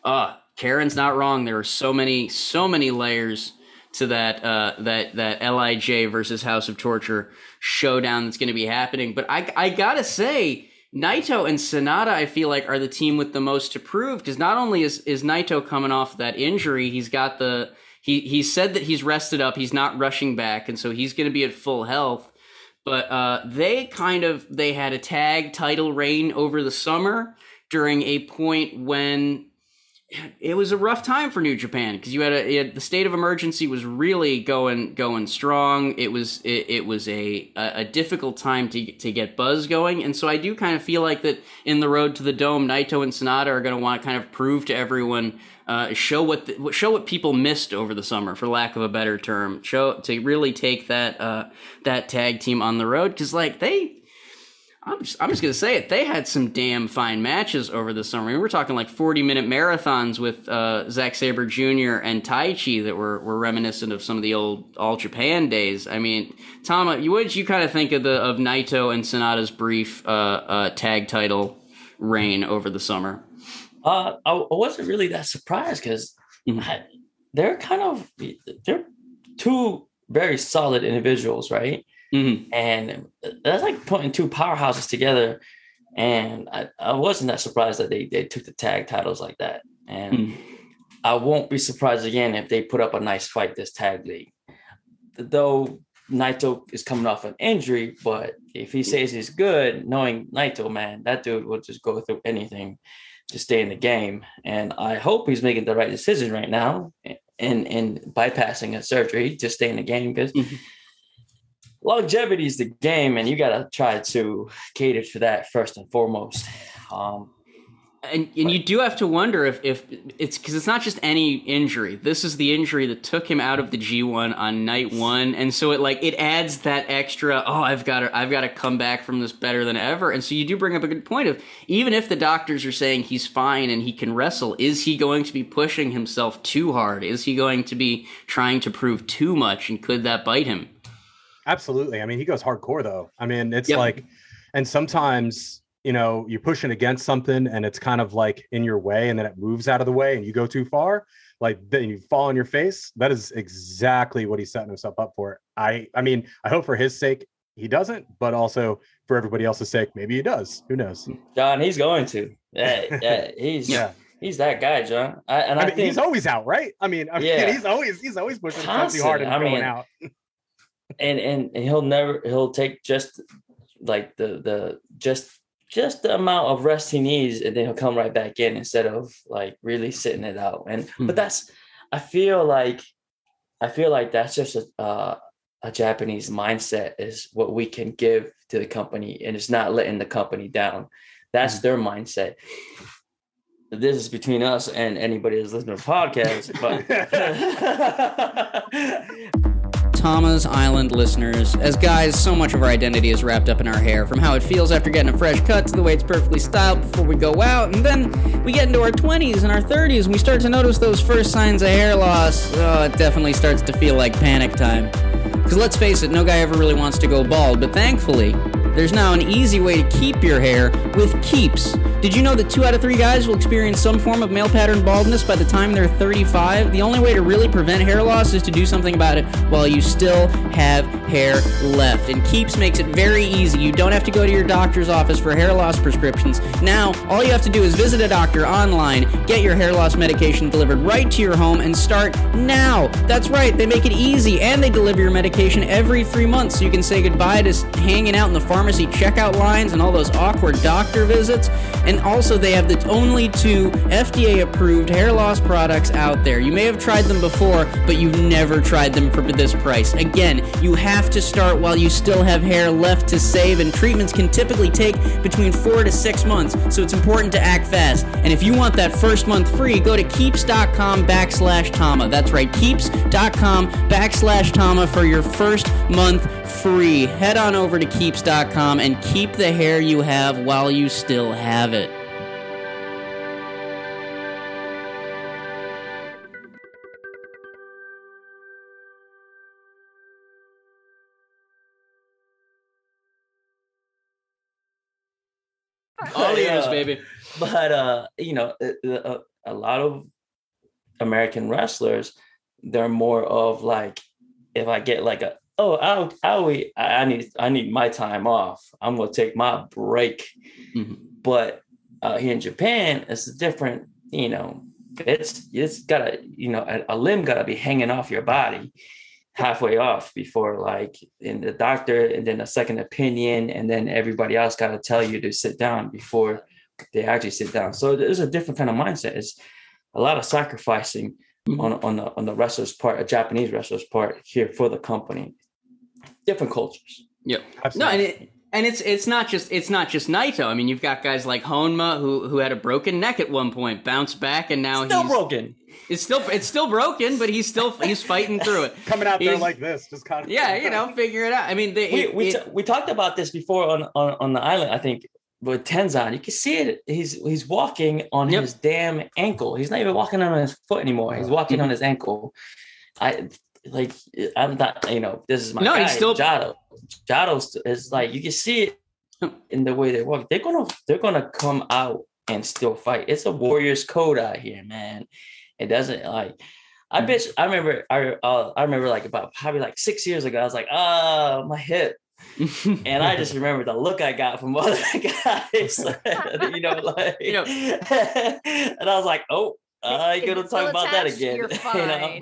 uh karen's not wrong. There are so many so many layers to that uh, that that LIJ versus House of Torture showdown that's going to be happening. But I I gotta say, Naito and Sanada, I feel like are the team with the most to prove because not only is is Naito coming off that injury, he's got the he he said that he's rested up, he's not rushing back, and so he's going to be at full health. But uh, they kind of they had a tag title reign over the summer during a point when it was a rough time for New Japan because you had a the state of emergency was really going going strong. It was it, it was a, a, a difficult time to to get buzz going, and so I do kind of feel like that in the road to the dome, Naito and Sanada are going to want to kind of prove to everyone, uh, show what the, show what people missed over the summer, for lack of a better term, show to really take that uh, that tag team on the road because like they I'm just, I'm just gonna say it. They had some damn fine matches over the summer. I mean, we're talking like 40 minute marathons with uh, Zack Sabre Jr. and Taichi that were, were reminiscent of some of the old All Japan days. I mean, Tom, what did you kind of think of the of Naito and Sanada's brief uh, uh, tag title reign over the summer? Uh, I, I wasn't really that surprised because mm-hmm. they're kind of they're two very solid individuals, right? Mm-hmm. And that's like putting two powerhouses together. And I, I wasn't that surprised that they, they took the tag titles like that. And mm-hmm. I won't be surprised again if they put up a nice fight this tag league. Though Naito is coming off an injury, but if he says he's good, knowing Naito, man, that dude will just go through anything to stay in the game. And I hope he's making the right decision right now and and bypassing a surgery to stay in the game because mm-hmm longevity is the game, and you got to try to cater to that first and foremost. Um, and and you do have to wonder if, if it's because it's not just any injury. This is the injury that took him out of the G1 on night one, and so it like it adds that extra. Oh, I've got to I've got to come back from this better than ever. And so you do bring up a good point of even if the doctors are saying he's fine and he can wrestle, is he going to be pushing himself too hard? Is he going to be trying to prove too much, and could that bite him? Absolutely. I mean, he goes hardcore though. I mean, it's yep. like, and sometimes you know you're pushing against something and it's kind of like in your way, and then it moves out of the way, and you go too far. Like then you fall on your face. That is exactly what he's setting himself up for. I, I mean, I hope for his sake he doesn't, but also for everybody else's sake, maybe he does. Who knows? John, he's going to. Yeah, yeah, he's yeah. He's that guy, John. I, and I, I mean, think, he's always out, right? I mean, I yeah. mean, he's always he's always pushing Constant. hard and I going mean, out. and and he'll never he'll take just like the the just just the amount of rest he needs and then he'll come right back in instead of like really sitting it out and hmm. but that's i feel like i feel like that's just a uh, a japanese mindset is what we can give to the company and it's not letting the company down that's hmm. their mindset this is between us and anybody that's listening to the podcast but Tama's Island listeners. As guys, so much of our identity is wrapped up in our hair, from how it feels after getting a fresh cut to the way it's perfectly styled before we go out. And then we get into our 20s and our 30s and we start to notice those first signs of hair loss. Oh, it definitely starts to feel like panic time. Because let's face it, no guy ever really wants to go bald, but thankfully, there's now an easy way to keep your hair with Keeps. Did you know that two out of three guys will experience some form of male pattern baldness by the time they're 35? The only way to really prevent hair loss is to do something about it while you still have hair left. And Keeps makes it very easy. You don't have to go to your doctor's office for hair loss prescriptions. Now, all you have to do is visit a doctor online, get your hair loss medication delivered right to your home, and start now. That's right, they make it easy and they deliver your medication every three months so you can say goodbye to hanging out in the pharmacy pharmacy checkout lines and all those awkward doctor visits. And also, they have the only two FDA approved hair loss products out there. You may have tried them before, but you've never tried them for this price. Again, you have to start while you still have hair left to save, and treatments can typically take between four to six months, so it's important to act fast. And if you want that first month free, go to keeps.com backslash Tama. That's right, keeps.com backslash Tama for your first month free. Head on over to keeps.com and keep the hair you have while you still have it. All ears, baby. But uh, you know, a, a lot of American wrestlers, they're more of like, if I get like a oh, I, I, I need, I need my time off. I'm gonna take my break. Mm-hmm. But uh, here in Japan, it's a different. You know, it's it's gotta, you know, a, a limb gotta be hanging off your body halfway off before like in the doctor and then a second opinion and then everybody else got to tell you to sit down before they actually sit down so there's a different kind of mindset it's a lot of sacrificing Mhm. on on the on the wrestler's part, a Japanese wrestler's part here for the company. Different cultures. Yeah, No, and it, and it's it's not just it's not just Naito. I mean, you've got guys like Honma who who had a broken neck at one point, bounced back, and now Still he's broken. it's still it's still broken, but he's still he's fighting through it. coming out there like this, just kind of Yeah, you know, figure it out. I mean, they, we it- we, it- t- we talked about this before on, on on the island. I think with Tenzan, you can see it. He's he's walking on Yep. his damn ankle. He's not even walking on his foot anymore. He's walking on his ankle. I like. I'm not. You know, this is my No, guy, he's still- Jado. Jado is like you can see it in the way they walk. They're gonna they're gonna come out and still fight. It's a warrior's code out here, man. It doesn't like. I bet. I remember. I uh, I remember like about probably like six years ago. I was like, oh, my hip. And I just remember the look I got from other guys, you know, like, You know- and I was like, oh, I If gonna talk about that again. You're you know?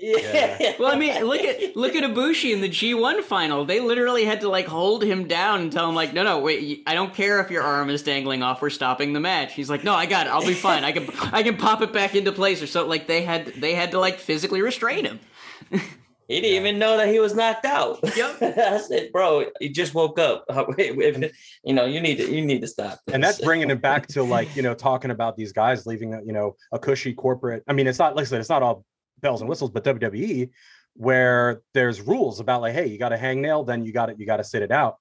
Fine. Yeah. well, I mean, look at look at Ibushi in the G1 final. They literally had to like hold him down and tell him like, no, no, wait, I don't care if your arm is dangling off. We're stopping the match. He's like, no, I got it. I'll be fine. I can I can pop it back into place or so. Like they had they had to like physically restrain him. He didn't even know that he was knocked out. Yep. I said, bro, he just woke up. Wait, wait, you know, you need to you need to stop. and that's bringing it back to like you know talking about these guys leaving a, you know a cushy corporate i mean it's not like i said it's not all bells and whistles but wwe where there's rules about like hey you got to hang nail then you got it you got to sit it out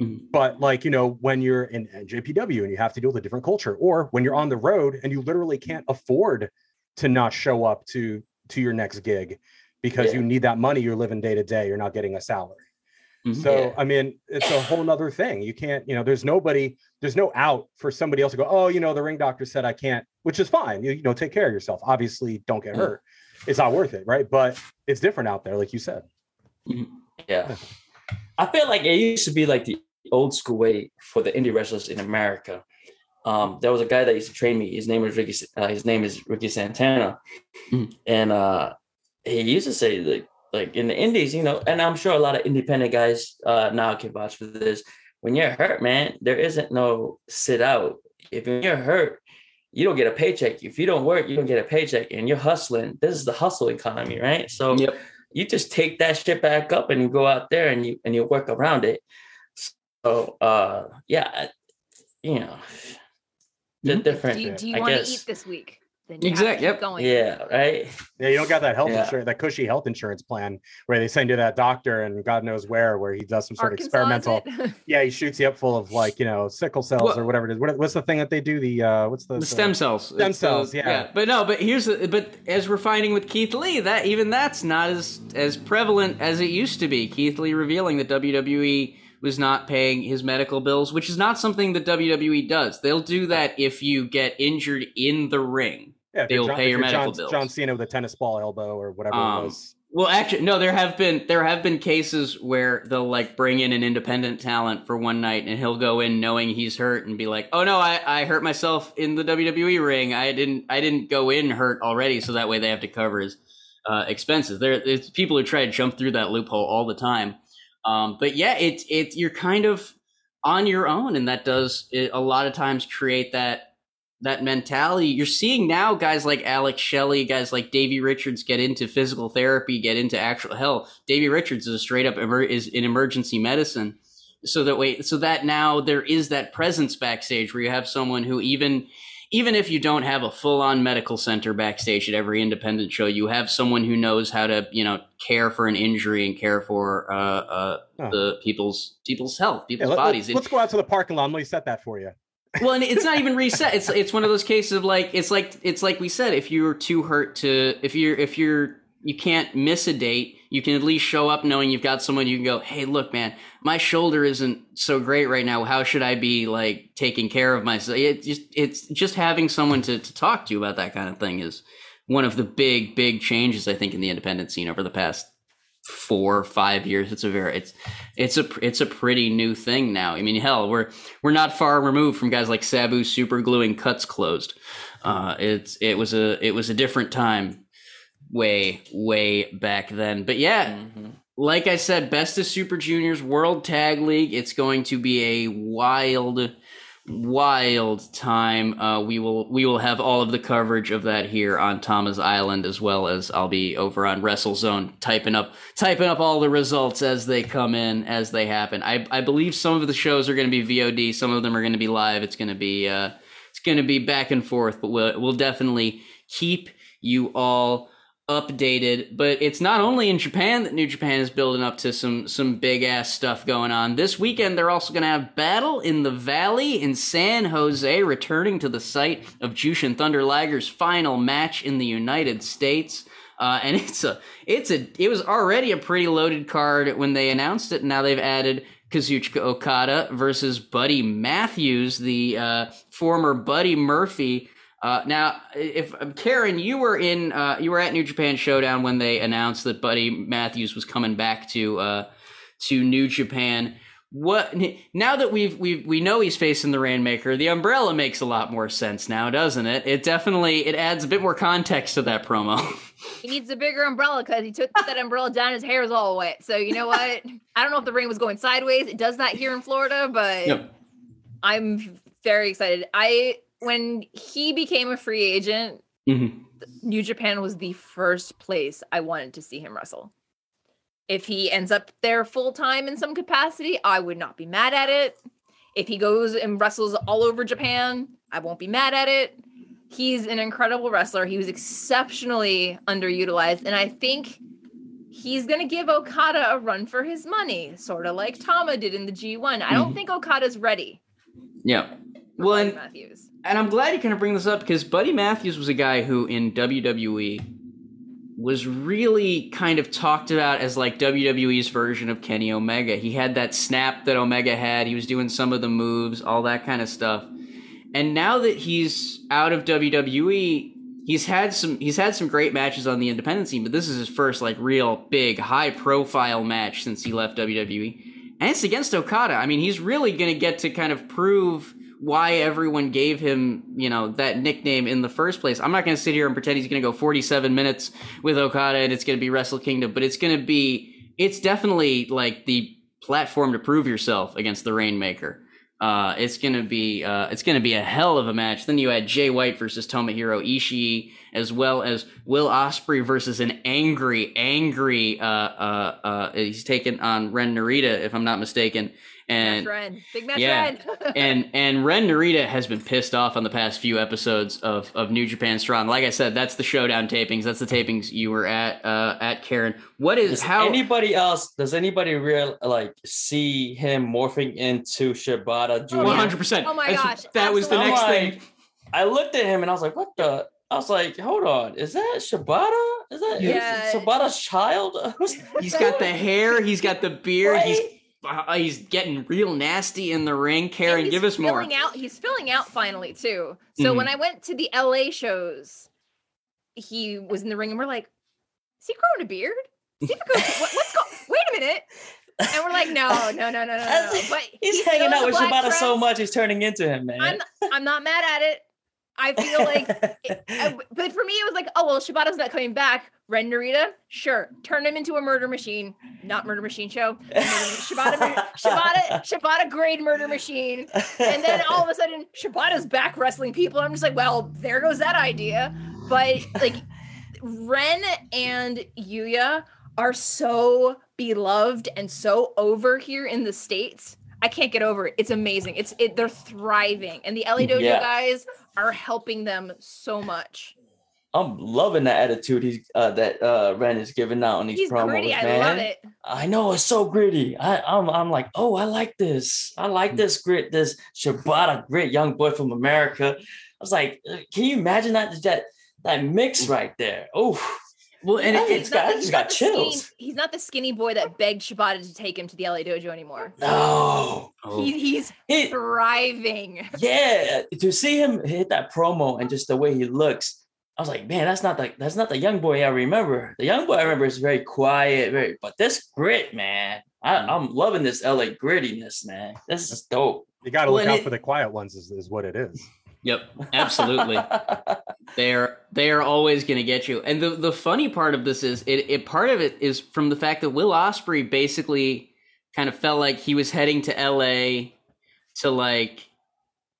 Mhm. but like you know when you're in JPW and you have to deal with a different culture or when you're on the road and you literally can't afford to not show up to to your next gig because Yeah. you need that money you're living day to day you're not getting a salary Mhm. so Yeah. I mean, it's a whole nother thing. You can't, you know, there's nobody, there's no out for somebody else to go, oh, you know, the ring doctor said I can't, which is fine. You, you know, take care of yourself. Obviously, don't get Yeah. hurt. It's not worth it, right? But it's different out there, like you said. Yeah. I feel like it used to be like the old school way for the indie wrestlers in America. Um, there was a guy that used to train me. His name was Ricky. Uh, his name is Ricky Santana, Mhm. and uh, he used to say like, like in the indies, you know, and I'm sure a lot of independent guys uh, now can vouch for this. When you're hurt, man, there isn't no sit out. If you're hurt, you don't get a paycheck. If you don't work, you don't get a paycheck, and you're hustling. This is the hustle economy, right? So Yep. you just take that shit back up and you go out there and you and you work around it. So uh yeah, you know, the Mhm. different. Do you, do you want to eat this week? Then you Exact- have to keep yep. going. Yeah, right. Yeah, you don't got that health Yeah. insurance, that cushy health insurance plan where they send you that doctor and God knows where, where he does some sort Arkansas, of experimental. Yeah, he shoots you up full of like, you know, sickle cells Well- or whatever it is. What, what's the thing that they do? The uh what's the, the stem cells. Stem It's the- cells, yeah. But no, but here's the, but as we're finding with Keith Lee, that even that's not as as prevalent as it used to be. Keith Lee revealing that WWE was not paying his medical bills, which is not something that WWE does. They'll do that if you get injured in the ring. yeah, they'll John- pay your medical John, bills. John Cena with a tennis ball elbow or whatever Um, it was. Well, actually, no. There have been there have been cases where they'll like bring in an independent talent for one night, and he'll go in knowing he's hurt and be like, "Oh no, I, I hurt myself in the WWE ring. I didn't I didn't go in hurt already." So that way they have to cover his uh, expenses. There, there's people who try to jump through that loophole all the time. Um, but yeah, it's it you're kind of on your own, and that does it, a lot of times create that that mentality. You're seeing now guys like Alex Shelley, guys like Davey Richards get into physical therapy, get into actual hell. Davey Richards is a straight up emer- is in emergency medicine. So that way, so that now there is that presence backstage where you have someone who even even if you don't have a full on medical center backstage at every independent show, you have someone who knows how to you know care for an injury and care for uh, uh, the people's people's health, Yeah, people's let, bodies. us go out to the parking lot and let me set that for you. well, and it's not even reset. It's it's one of those cases of like it's like it's like we said. If you're too hurt to if you're if you're you can't miss a date, you can at least show up knowing you've got someone you can go. Hey, look, man, my shoulder isn't so great right now. How should I be like taking care of myself? It just it's just having someone to to talk to you about that kind of thing is one of the big big changes I think in the independent scene over the past four five years. It's a very it's it's a it's a pretty new thing now. I mean, hell, we're we're not far removed from guys like Sabu super gluing cuts closed. Uh, it's it was a it was a different time, way way back then. But yeah, Mhm. like I said, Best of Super Juniors World Tag League. It's going to be a wild, wild time. Uh, we will we will have all of the coverage of that here on Tama's Island, as well as I'll be over on WrestleZone typing up typing up all the results as they come in, as they happen. I I believe some of the shows are going to be VOD, some of them are going to be live. It's going to be uh, it's going to be back and forth, but we'll we'll definitely keep you all updated, but it's not only in Japan that New Japan is building up to some some big ass stuff going on. This weekend they're also going to have Battle in the Valley in San Jose, returning to the site of Jushin Thunder Liger's final match in the United States. Uh, and it's a it's a it was already a pretty loaded card when they announced it. And now they've added Kazuchika Okada versus Buddy Matthews, the uh, former Buddy Murphy uh, now, if um, Karen, you were in, uh, you were at New Japan Showdown when they announced that Buddy Matthews was coming back to uh, to New Japan. What now that we've we we know he's facing the Rainmaker, the umbrella makes a lot more sense now, doesn't it? It definitely it adds a bit more context to that promo. He needs a bigger umbrella because he took that umbrella down. His hair is all wet. So you know what? I don't know if the rain was going sideways. It does that here in Florida, but Yep. I'm very excited. I when he became a free agent, Mhm. New Japan was the first place I wanted to see him wrestle. If he ends up there full time in some capacity, I would not be mad at it. If he goes and wrestles all over Japan, I won't be mad at it. He's an incredible wrestler. He was exceptionally underutilized. And I think he's going to give Okada a run for his money, sort of like Tama did in the G1. I don't Mhm. think Okada's ready. Yeah. Well, and, Matthews. And I'm glad you kind of bring this up because Buddy Matthews was a guy who in WWE was really kind of talked about as like WWE's version of Kenny Omega. He had that snap that Omega had. He was doing some of the moves, all that kind of stuff. And now that he's out of WWE, he's had some he's had some great matches on the independent scene, but this is his first like real big high profile match since he left WWE. And it's against Okada. I mean, he's really going to get to kind of prove why everyone gave him, you know, that nickname in the first place. I'm not going to sit here and pretend he's going to go 47 minutes with Okada and it's going to be Wrestle Kingdom, but it's going to be, it's definitely like the platform to prove yourself against the Rainmaker. Uh, it's gonna be uh, it's gonna be a hell of a match. Then you had Jay White versus Tomohiro Ishii, as well as Will Ospreay versus an angry, angry. Uh, uh, uh, he's taken on Ren Narita, if I'm not mistaken. And Match Ren. Big match yeah, Ren. and and Ren Narita has been pissed off on the past few episodes of, of New Japan Strong. Like I said, that's the showdown tapings. That's the tapings you were at uh, at Karen. What is Does how anybody else? Does anybody real like see him morphing into Shibata Jr.? one hundred percent? Oh my gosh, that was the next I'm thing. I looked at him and I was like, "What the?" I was like, "Hold on, is that Shibata? Is that Yeah. Shibata's child?" He's got the hair. He's got the beard. He's Right? Uh, he's getting real nasty in the ring. Karen, he's give us more. Out, he's filling out finally too. So Mhm. when I went to the LA shows, he was in the ring, and we're like, "Is he growing a beard? Is he what, what's going? Wait a minute!" And we're like, "No, no, no, no, no, no." But He's, still hanging out with Shibata so much, he's turning into him, man. I'm I'm not mad at it. I feel like, I- but for me, it was like, oh well, Shibata's not coming back. Ren Narita, sure, turn him into a murder machine, not murder machine show. Shibata, Shibata, Shibata grade murder machine. And then all of a sudden, Shibata's back wrestling people. I'm just like, well, there goes that idea. But like, Ren and Yuya are so beloved and so over here in the states. I can't get over it. It's amazing. It's it. They're thriving, and the LA Dojo Yeah. guys are helping them so much. I'm loving the attitude he's uh, that uh, Ren is giving out on these He's promos, gritty. I man. love it. I know it's so gritty. I, I'm I'm like, oh, I like this. I like this grit, this Shibata grit, young boy from America. I was like, uh, can you imagine that that that mix right there? Oh, Well, and it, Hey, it's It's got- it's got the skinny- chills. he's not the skinny boy that begged Shibata to take him to the LA Dojo anymore. no, oh, He, he's he, thriving. yeah. To see him hit that promo and just the way he looks, I was like, man, that's not the that's not the young boy I remember. The young boy I remember is very quiet, very. But this grit, man, I, Mm. I'm loving this LA grittiness, man. This is dope. You got to look and out it- for the quiet ones, is, is what it is. Yep, absolutely. They're they are always going to get you. And the the funny part of this is it, it part of it is from the fact that Will Ospreay basically kind of felt like he was heading to L.A. to like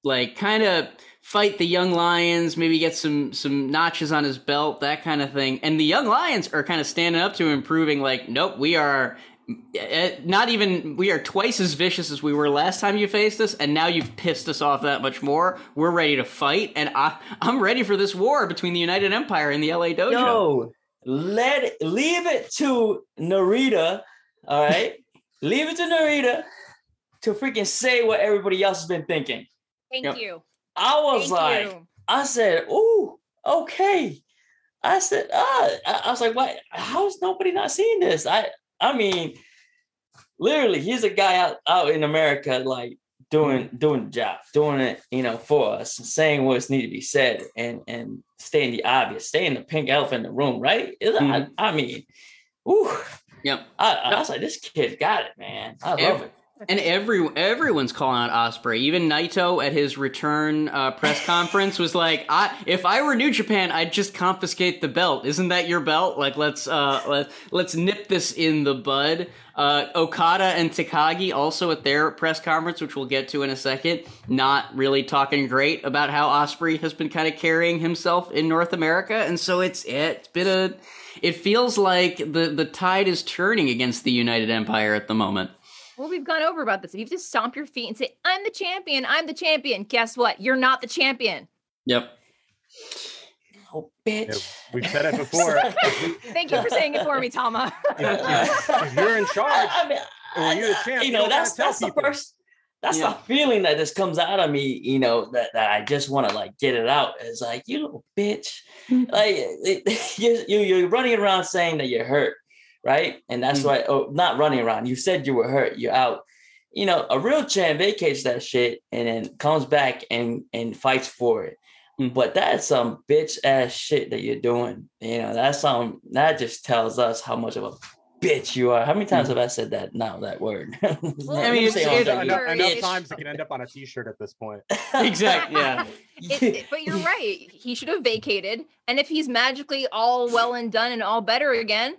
like kind of fight the young lions, maybe get some some notches on his belt, that kind of thing. And the young lions are kind of standing up to him, proving like, nope, we are not even we are twice as vicious as we were last time you faced us, and now you've pissed us off that much more. We're ready to fight, and I I'm ready for this war between the United Empire and the LA Dojo. Yo, let it, leave it to Narita. All right, leave it to Narita to freaking say what everybody else has been thinking. Thank Yep. you. I was Thank like, you. I said, "Ooh, okay." I said, "Ah," I, I was like, "What? How is nobody not seeing this?" I, I mean, literally, he's a guy out out in America, like doing mm. doing the job, doing it, you know, for us, saying what's need to be said, and and staying the obvious, staying the pink elephant in the room, right? I, mm-hmm. I mean, ooh, Yep. I, I was like, this kid got it, man. I love Ev- it. And every everyone's calling out Ospreay. Even Naito at his return uh, press conference was like, "I if I were New Japan, I'd just confiscate the belt. Isn't that your belt? Like let's uh let, let's nip this in the bud." Uh, Okada and Takagi also at their press conference, which we'll get to in a second, not really talking great about how Ospreay has been kind of carrying himself in North America, and so it's it's been a. It feels like the the tide is turning against the United Empire at the moment. Well, we've gone over about this. If you just stomp your feet and say, I'm the champion, I'm the champion, guess what? You're not the champion. Yep. Oh, Yeah, bitch. we've said it before. Thank you for saying it for me, Tama. if you're in charge, I, I mean, or you're the I- champ, you you know, don't that's tell that's the people. first. That's Yeah. the feeling that just comes out of me. You know that, that I just want to like get it out. It's like you little bitch. Mm-hmm. like it, you you you're running around saying that you're hurt, right? And that's Mhm. why. Oh, not running around. You said you were hurt. You're out. You know, a real champ vacates that shit and then comes back and and fights for it. Mhm. But that's some bitch ass shit that you're doing. You know, that's some that just tells us how much of a bitch you are. How many times have I said that now, that word? I mean, Let me it's- it's- enough, enough times it can end up on a T-shirt at this point. Exactly. Yeah. It- it- but you're right. He should have vacated. And if he's magically all well and done and all better again,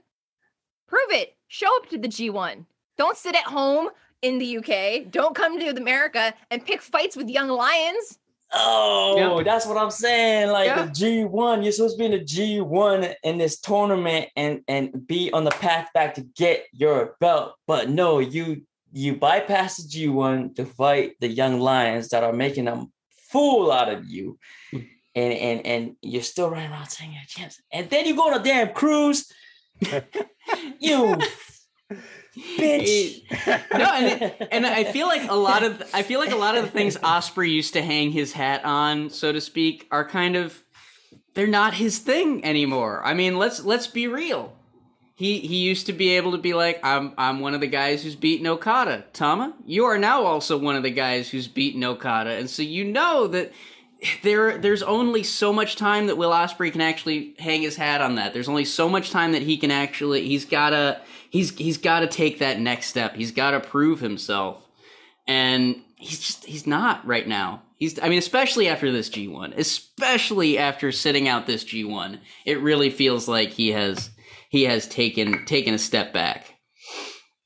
prove it. Show up to the G1. Don't sit at home in the UK. Don't come to America and pick fights with young lions. Oh, that's what I'm saying. Like Yeah. the G1, you're supposed to be in the G1 in this tournament and and be on the path back to get your belt. But no, you you bypass the G1 to fight the young lions that are making a fool out of you. Hmm. And and and you're still running around saying you're champs. And then you go on a damn cruise. You bitch. no, and, and I feel like a lot of I feel like a lot of the things Ospreay used to hang his hat on, so to speak, are kind of they're not his thing anymore. I mean, let's let's be real. He he used to be able to be like, I'm I'm one of the guys who's beaten Okada. Tama, you are now also one of the guys who's beaten Okada, and so you know that there there's only so much time that Will Ospreay can actually hang his hat on that. There's only so much time that he can actually he's gotta he's he's gotta take that next step. He's gotta prove himself. And he's just he's not right now. He's I mean, especially after this G one. Especially after sitting out this G one, it really feels like he has he has taken taken a step back.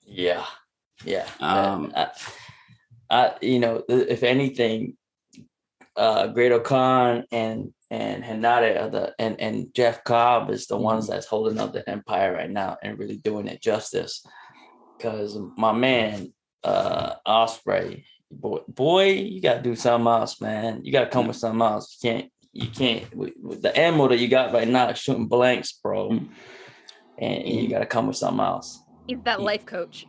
Yeah, yeah. Um, I, I, you know, if anything, uh, Great Khan and and Henare are the and and Jeff Cobb is the ones that's holding up the empire right now and really doing it justice. Because my man, uh, Ospreay, boy, boy, you gotta do something else, man. You gotta come with something else. You can't, you can't. With, with the ammo that you got right now, shooting blanks, bro. Mm. And, and you gotta come with something else. He's that life coach.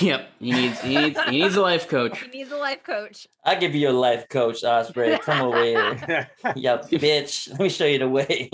Yep, he needs he needs he needs a life coach. He needs a life coach. I'll give you a life coach, Ospreay. Come over here. Yeah, bitch. Let me show you the way.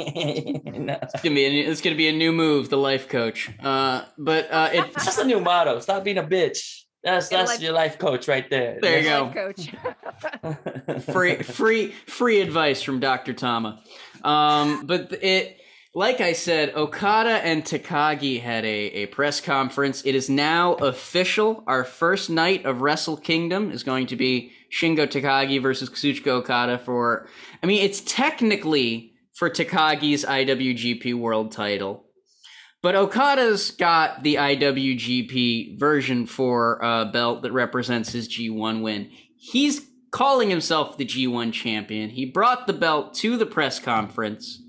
No. It's gonna be a, it's gonna be a new move, the life coach. Uh, but uh, it That's a new motto. Stop being a bitch. That's Get that's life- your life coach right there. There you Life go. coach. free free free advice from Dr. Tama. Um, but it like I said, Okada and Takagi had a, a press conference. It is now official. Our first night of Wrestle Kingdom is going to be Shingo Takagi versus Kazuchika Okada for I mean it's technically for Takagi's IWGP World title. But Okada's got the IWGP version for a belt that represents his G1 win. He's calling himself the G1 champion. He brought the belt to the press conference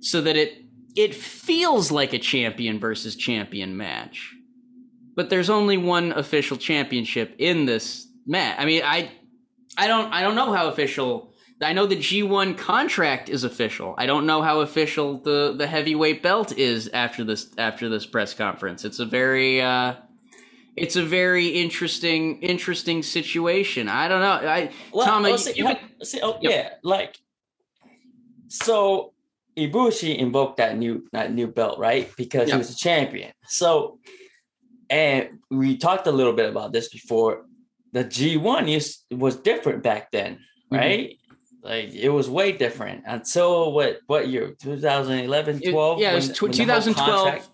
so that it it feels like a champion versus champion match. But there's only one official championship in this match. I mean, I I don't I don't know how official I know the G1 contract is official. I don't know how official the the heavyweight belt is after this after this press conference. It's a very uh it's a very interesting interesting situation. I don't know. I Well, Tom, well, you- see, you well, could- see, oh, yeah, like so Ibushi invoked that new that new belt, right? Because Yeah. he was a champion. So and we talked a little bit about this before. The G1 used was different back then, Mm-hmm. right? Like it was way different until what what year? 2011, It- 12? yeah, it was tw- when the whole 2012.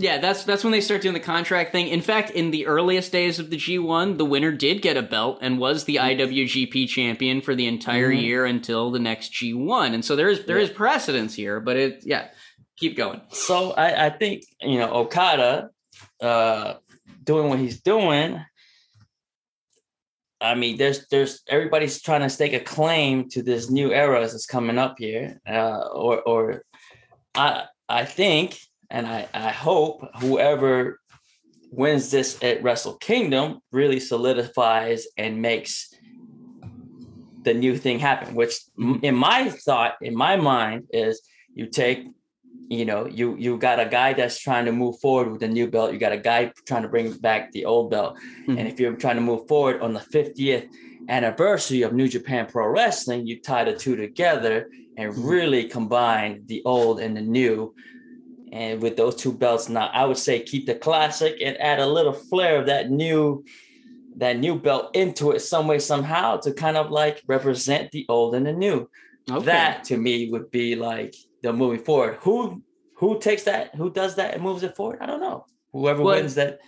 Yeah, that's that's when they start doing the contract thing. In fact, in the earliest days of the G1, the winner did get a belt and was the IWGP champion for the entire Mhm. year until the next G1. And so there is there Yeah. is precedence here, but it yeah, keep going. So I, I think you know Okada uh doing what he's doing. I mean, there's there's everybody's trying to stake a claim to this new era that's coming up here. Uh or or I I think and I, I hope whoever wins this at Wrestle Kingdom really solidifies and makes the new thing happen, which in my thought, in my mind, is you take you know you you got a guy that's trying to move forward with the new belt. You got a guy trying to bring back the old belt. Hmm. And if you're trying to move forward on the 50th anniversary of new japan pro wrestling you tie the two together and hmm. really combine the old and the new and with those two belts now i would say keep the classic and add a little flair of that new that new belt into it some way somehow to kind of like represent the old and the new Okay. that to me would be like the moving forward. Who who takes that? Who does that and moves it forward? I don't know. Whoever Well- wins that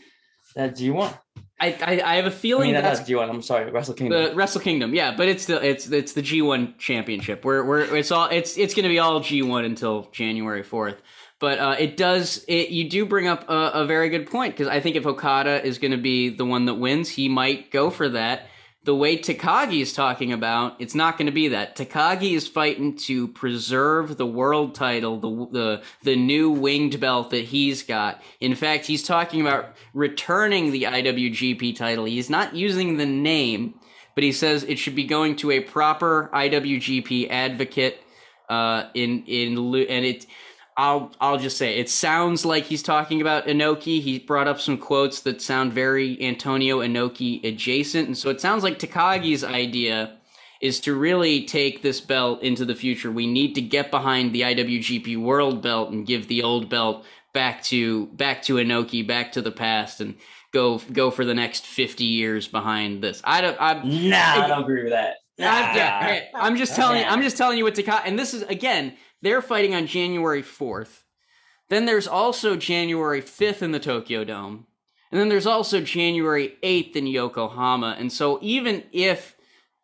that G one. I, I I have a feeling mean, that's that's G one. I'm sorry, Wrestle Kingdom. the Wrestle Kingdom, yeah, but it's the it's it's the G1 championship. We're we're it's all it's it's going to be all G1 until January 4th. But uh, it does it you do bring up a, a very good point because I think if Okada is going to be the one that wins, he might go for that. The way Takagi is talking about, it's not going to be that. Takagi is fighting to preserve the world title, the the the new winged belt that he's got. In fact, he's talking about returning the IWGP title. He's not using the name but he says it should be going to a proper IWGP advocate. Uh, in in and it, I'll I'll just say it sounds like he's talking about Inoki. He brought up some quotes that sound very Antonio Inoki adjacent, and so it sounds like Takagi's idea is to really take this belt into the future. We need to get behind the IWGP World Belt and give the old belt back to back to Inoki, back to the past, and go go for the next fifty years behind this. I don't. I'm, nah, I don't agree with that. I'm, yeah, Nah. I'm just telling. I'm just telling you what Takagi. And this is again, they're fighting on January 4th. Then there's also January 5th in the Tokyo Dome, and then there's also January 8th in Yokohama. And so even if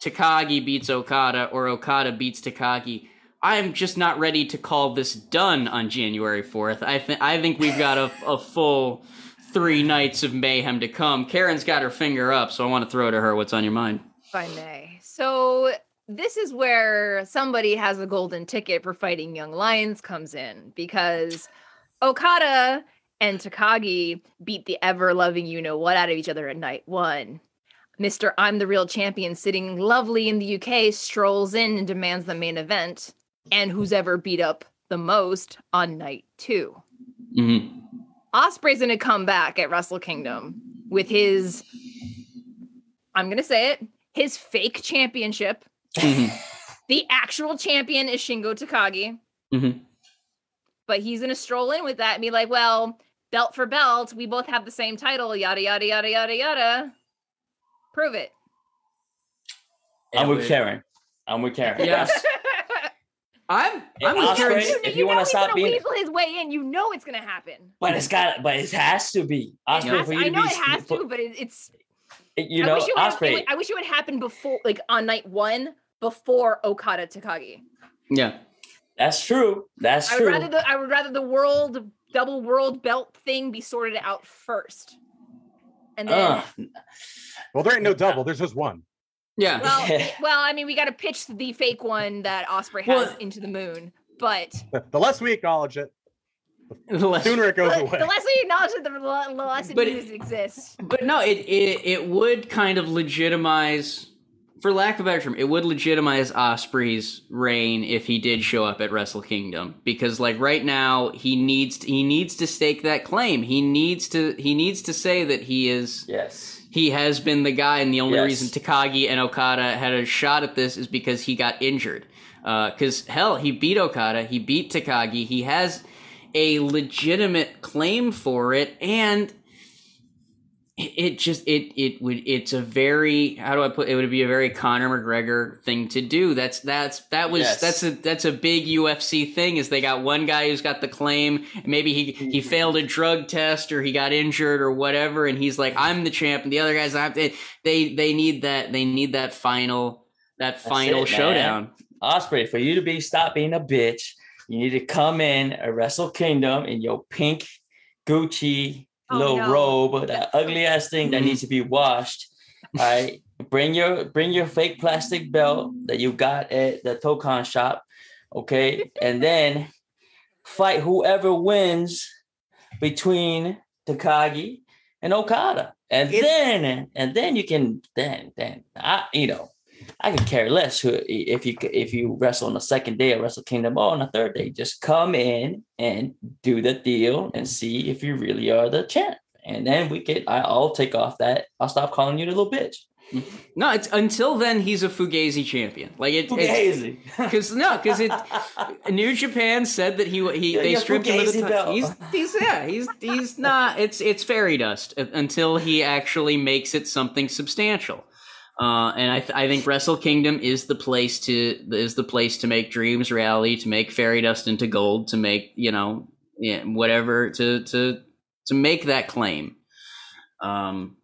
Takagi beats Okada or Okada beats Takagi, I'm just not ready to call this done on January 4th. I think I think we've got a, a full three nights of mayhem to come. Karen's got her finger up, so I want to throw to her. What's on your mind? if I may. So this is where somebody has a golden ticket for fighting young lions comes in because Okada and Takagi beat the ever loving you know what out of each other at night one. Mr. I'm the real champion sitting lovely in the UK strolls in and demands the main event and who's ever beat up the most on night 2. Mm-hmm. Ospreay's gonna come back at Wrestle Kingdom with his, I'm gonna say it, his fake championship. Mhm. The actual champion is Shingo Takagi, Mhm. but he's gonna stroll in with that and be like, "Well, belt for belt, we both have the same title. Yada yada yada yada yada. Prove it." I'm with Karen. I'm with Karen. Yes. I'm I'm And with Karen. If you know wanna stop being- weasel his way in, you know it's gonna happen. But it's got. But it has to be. Ospreay, It has- for you I know be, it has for- to, but it, it's You I wish it would, it Ospreay. would- I wish it would happen before, like on night one, before Okada Takagi. Yeah. That's true. That's I would true. rather the I would rather the world double world belt thing be sorted out first, and then Ugh. Well, there ain't no double. There's just one. Yeah. Well, well, I mean, we got to pitch the fake one that Ospreay has Well- into the moon, but The less we acknowledge it, The less- sooner it goes the away. less we acknowledge it, the the less it But needs to exist. But no, it, it it would kind of legitimize, for lack of a better term, it would legitimize Ospreay's reign if he did show up at Wrestle Kingdom because like right now he needs to, he needs to stake that claim. He needs to he needs to say that he is yes. he has been the guy, and the only Yes. reason Takagi and Okada had a shot at this is because he got injured. Uh, because hell, he beat Okada, he beat Takagi, he has a legitimate claim for it, and it just it it would it's a very how do I put it would be a very Conor McGregor thing to do. That's that's that was Yes. that's a that's a big UFC thing. Is they got one guy who's got the claim, maybe he he mm-hmm. failed a drug test or he got injured or whatever, and he's like I'm the champ, and the other guys not. They they, they need that they need that final that final it, man. showdown. Ospreay, for you to be stop being a bitch, you need to come in a Wrestle Kingdom in your pink Gucci Oh, little no. robe, that ugly ass thing that Mhm. needs to be washed. All right. bring your bring your fake plastic belt that you got at the Tokon shop. Okay. and then fight whoever wins between Takagi and Okada. And It- then and then you can then then I you know I could care less who if you if you wrestle on the second day of Wrestle Kingdom or on the third day. Just come in and do the deal and see if you really are the champ. And then we get I, I'll take off that. I'll stop calling you the little bitch. No, it's until then he's a Fugazi champion. Like it, it's Fugazi. because no, because it New Japan said that he he Yeah, they stripped him of the Fugazi ti- belt. He's he's yeah he's he's not. It's it's fairy dust uh, until he actually makes it something substantial. Uh, and I th- I think Wrestle Kingdom is the place to is the place to make dreams reality, to make fairy dust into gold, to make you know whatever to to to make that claim. Um,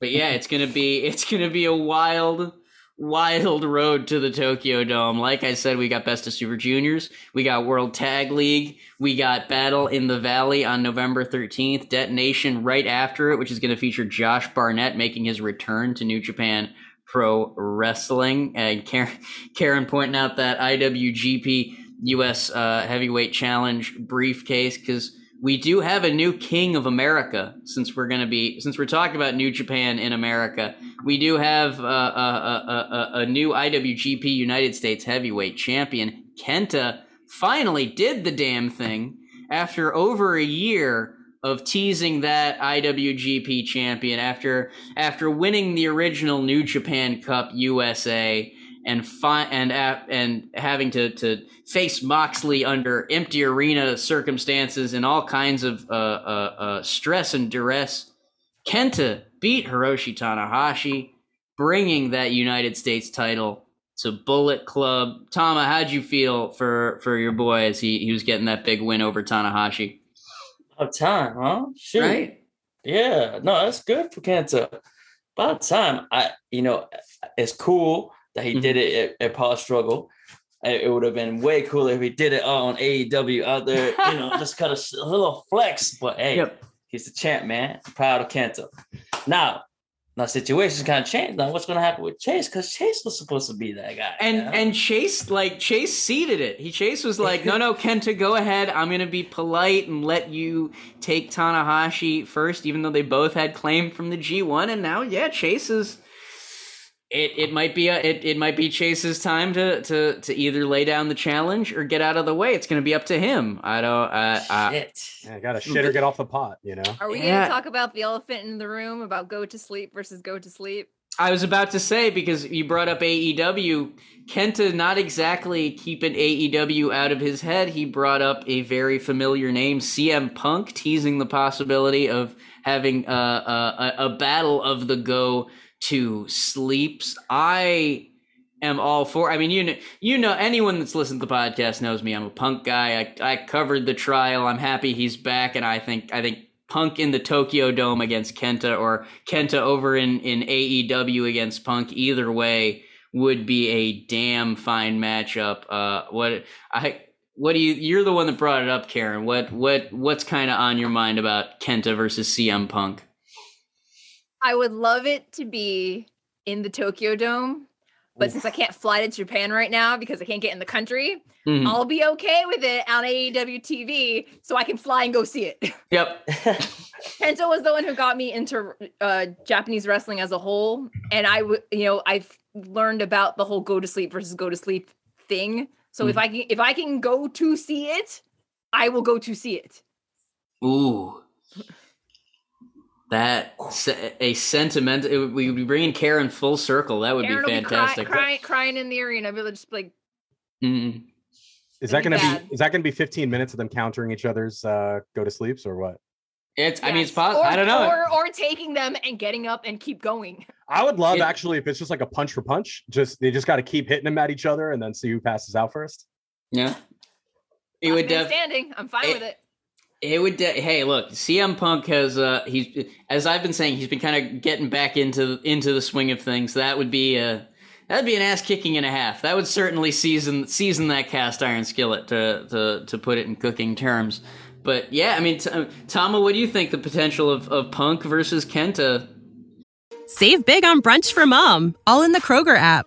but yeah, it's gonna be it's gonna be a wild, wild road to the Tokyo Dome. Like I said, we got Best of Super Juniors, we got World Tag League, we got Battle in the Valley on November thirteenth, Detonation right after it, which is gonna feature Josh Barnett making his return to New Japan Pro Wrestling, and Karen, Karen pointing out that IWGP U.S. Uh, Heavyweight Challenge briefcase because we do have a new king of America since we're going to be since we're talking about New Japan in America. We do have uh, a, a, a, a new IWGP United States Heavyweight Champion. Kenta finally did the damn thing after over a year of teasing that IWGP champion after after winning the original New Japan Cup USA and fi- and and having to to face Moxley under empty arena circumstances and all kinds of uh, uh, uh, stress and duress. Kenta beat Hiroshi Tanahashi, bringing that United States title to Bullet Club. Tama, how'd you feel for for your boy as he, he was getting that big win over Tanahashi? About time, huh? Shoot. Right? Yeah, no, that's good for Kenta. About time. I, you know, it's cool that he did mm-hmm. it at, at Power Struggle. It, it would have been way cooler if he did it on AEW out there, you know, just kind of a little flex. But hey, Yep. he's the champ, man. Proud of Kenta. Now, now situations kind of changed. Now, what's going to happen with Chase? Because Chase was supposed to be that guy. And you know? and Chase like Chase ceded it. He Chase was like, no, no, Kenta, go ahead. I'm gonna be polite and let you take Tanahashi first, even though they both had claim from the G1. And now, yeah, Chase is. It, it might be a, it, it might be Chase's time to, to, to either lay down the challenge or get out of the way. It's going to be up to him. I don't. Uh, uh, Shit. Yeah, got to shit or get off the pot, you know. Are we Yeah. going to talk about the elephant in the room about go to sleep versus go to sleep? I was about to say because you brought up AEW, Kenta not exactly keeping AEW out of his head. He brought up a very familiar name, CM Punk, teasing the possibility of having a, a, a battle of the go to sleeps. I am all for. I mean, you know, you know, anyone that's listened to the podcast knows me. I'm a Punk guy. I, I covered the trial. I'm happy he's back, and I think I think Punk in the Tokyo Dome against Kenta or Kenta over in, in AEW against Punk, either way would be a damn fine matchup. Uh, what I what do you you're the one that brought it up, Karen. What what what's kind of on your mind about Kenta versus CM Punk? I would love it to be in the Tokyo Dome But since I can't fly to Japan right now because I can't get in the country, Mhm. I'll be okay with it on AEW TV so I can fly and go see it. Yep. Kenta was the one who got me into uh, Japanese wrestling as a whole, and I would, you know, I've learned about the whole go to sleep versus go to sleep thing. So if I can, if I can go to see it, I will go to see it. Ooh. That a sentiment. It, would- we would be bringing Karen full circle. That would Aaron be will be cry, fantastic. crying, crying in the arena. I'll just like, Mm. Is that gonna bad. be? Is that going to be 15 minutes of them countering each other's uh, go to sleeps or what? It's. I mean, it's yes. possible. I don't know. Or, or taking them and getting up and keep going. I would love It- actually if it's just like a punch for punch. Just they just got to keep hitting them at each other and then see who passes out first. yeah. It Last would man def- standing. I'm fine it- with it. It would. De- hey, look, CM Punk has. Uh, he's as I've been saying, he's been kind of getting back into into the swing of things. That would be a. That'd be an ass kicking and a half. That would certainly season season that cast iron skillet to to to put it in cooking terms. But yeah, I mean, t- Tama, what do you think the potential of, of Punk versus Kenta? Save big on brunch for mom, all in the Kroger app.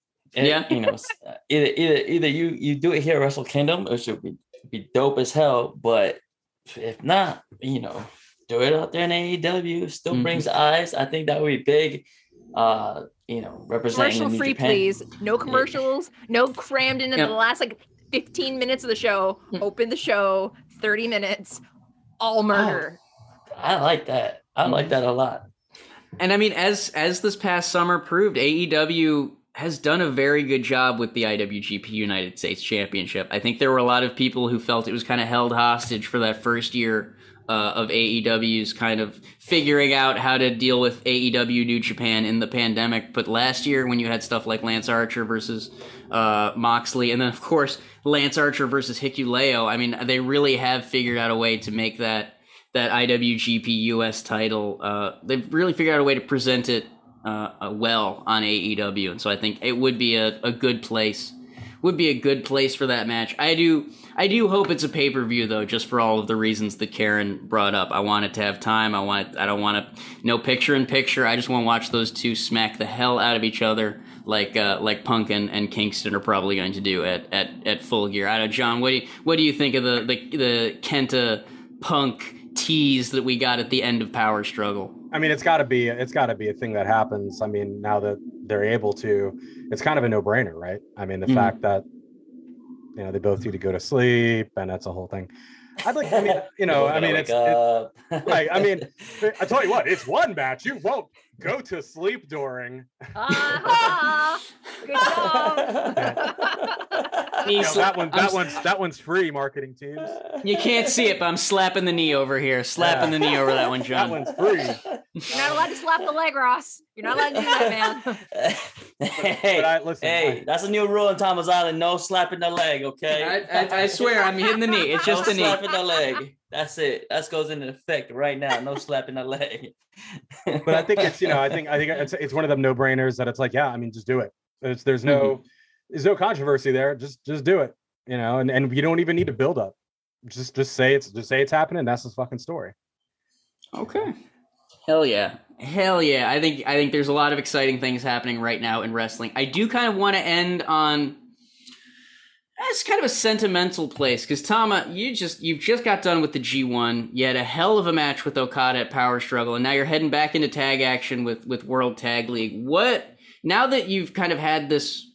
And, Yeah. you know, uh, either either either you you do it here at Wrestle Kingdom, which would be be dope as hell. But if not, you know, do it out there in AEW. Still Mhm. brings eyes. I think that would be big. Uh, you know, representing Commercial free, Japan. please. No commercials. No crammed into Yep. the last like 15 minutes of the show. Open the show, 30 minutes, all murder. I like that. I like that a lot. And I mean, as as this past summer proved, AEW has done a very good job with the IWGP United States Championship. I think there were a lot of people who felt it was kind of held hostage for that first year uh, of AEW's kind of figuring out how to deal with AEW New Japan in the pandemic. But last year, when you had stuff like Lance Archer versus uh, Moxley, and then of course Lance Archer versus Hikuleo, I mean, they really have figured out a way to make that that IWGP US title. Uh, they've really figured out a way to present it uh, well on AEW, and so I think it would be a, a good place. Would be a good place for that match. I do. I do hope it's a pay per view though, just for all of the reasons that Karen brought up. I want it to have time. I want. it, I don't want to no picture in picture. I just want to watch those two smack the hell out of each other, like uh, like Punk and, and Kingston are probably going to do at, at, at Full Gear. I don't know, John. What do you, what do you think of the the, the Kenta Punk tease that we got at the end of Power Struggle? I mean, it's got to be it's got to be a thing that happens. I mean, now that they're able to, it's kind of a no brainer, right? I mean, the Mhm. fact that you know they both need to go to sleep, and that's a whole thing. I'd like, I mean, you know, I mean, it's, it, right, I mean, I tell you what, it's one match you won't go to sleep during. Ah, good job. You know, that one, I'm that one's that one's free marketing teams. You can't see it, but I'm slapping the knee over here. Slapping the knee over that one, John. That one's free. You're not allowed to slap the leg, Ross. You're not allowed to do that, man. hey, But I listen. hey, I- that's a new rule in Tama's Island. No slapping the leg, okay? I, I, I swear, I'm hitting the knee. It's just no the knee. slapping the leg. That's it. That goes into effect right now. No slapping the leg. but I think it's you know I think I think it's it's one of them no brainers that it's like yeah I mean just do it. There's there's no Mm-hmm. there's no controversy there. Just just do it. You know, and and you don't even need to build up. Just just say it's just say it's happening. That's the fucking story. Okay. Hell yeah. Hell yeah. I think I think there's a lot of exciting things happening right now in wrestling. I do kind of want to end on it's kind of a sentimental place because Tama, you just you've just got done with the G1. You had a hell of a match with Okada at Power Struggle, and now you're heading back into tag action with with World Tag League. What now that you've kind of had this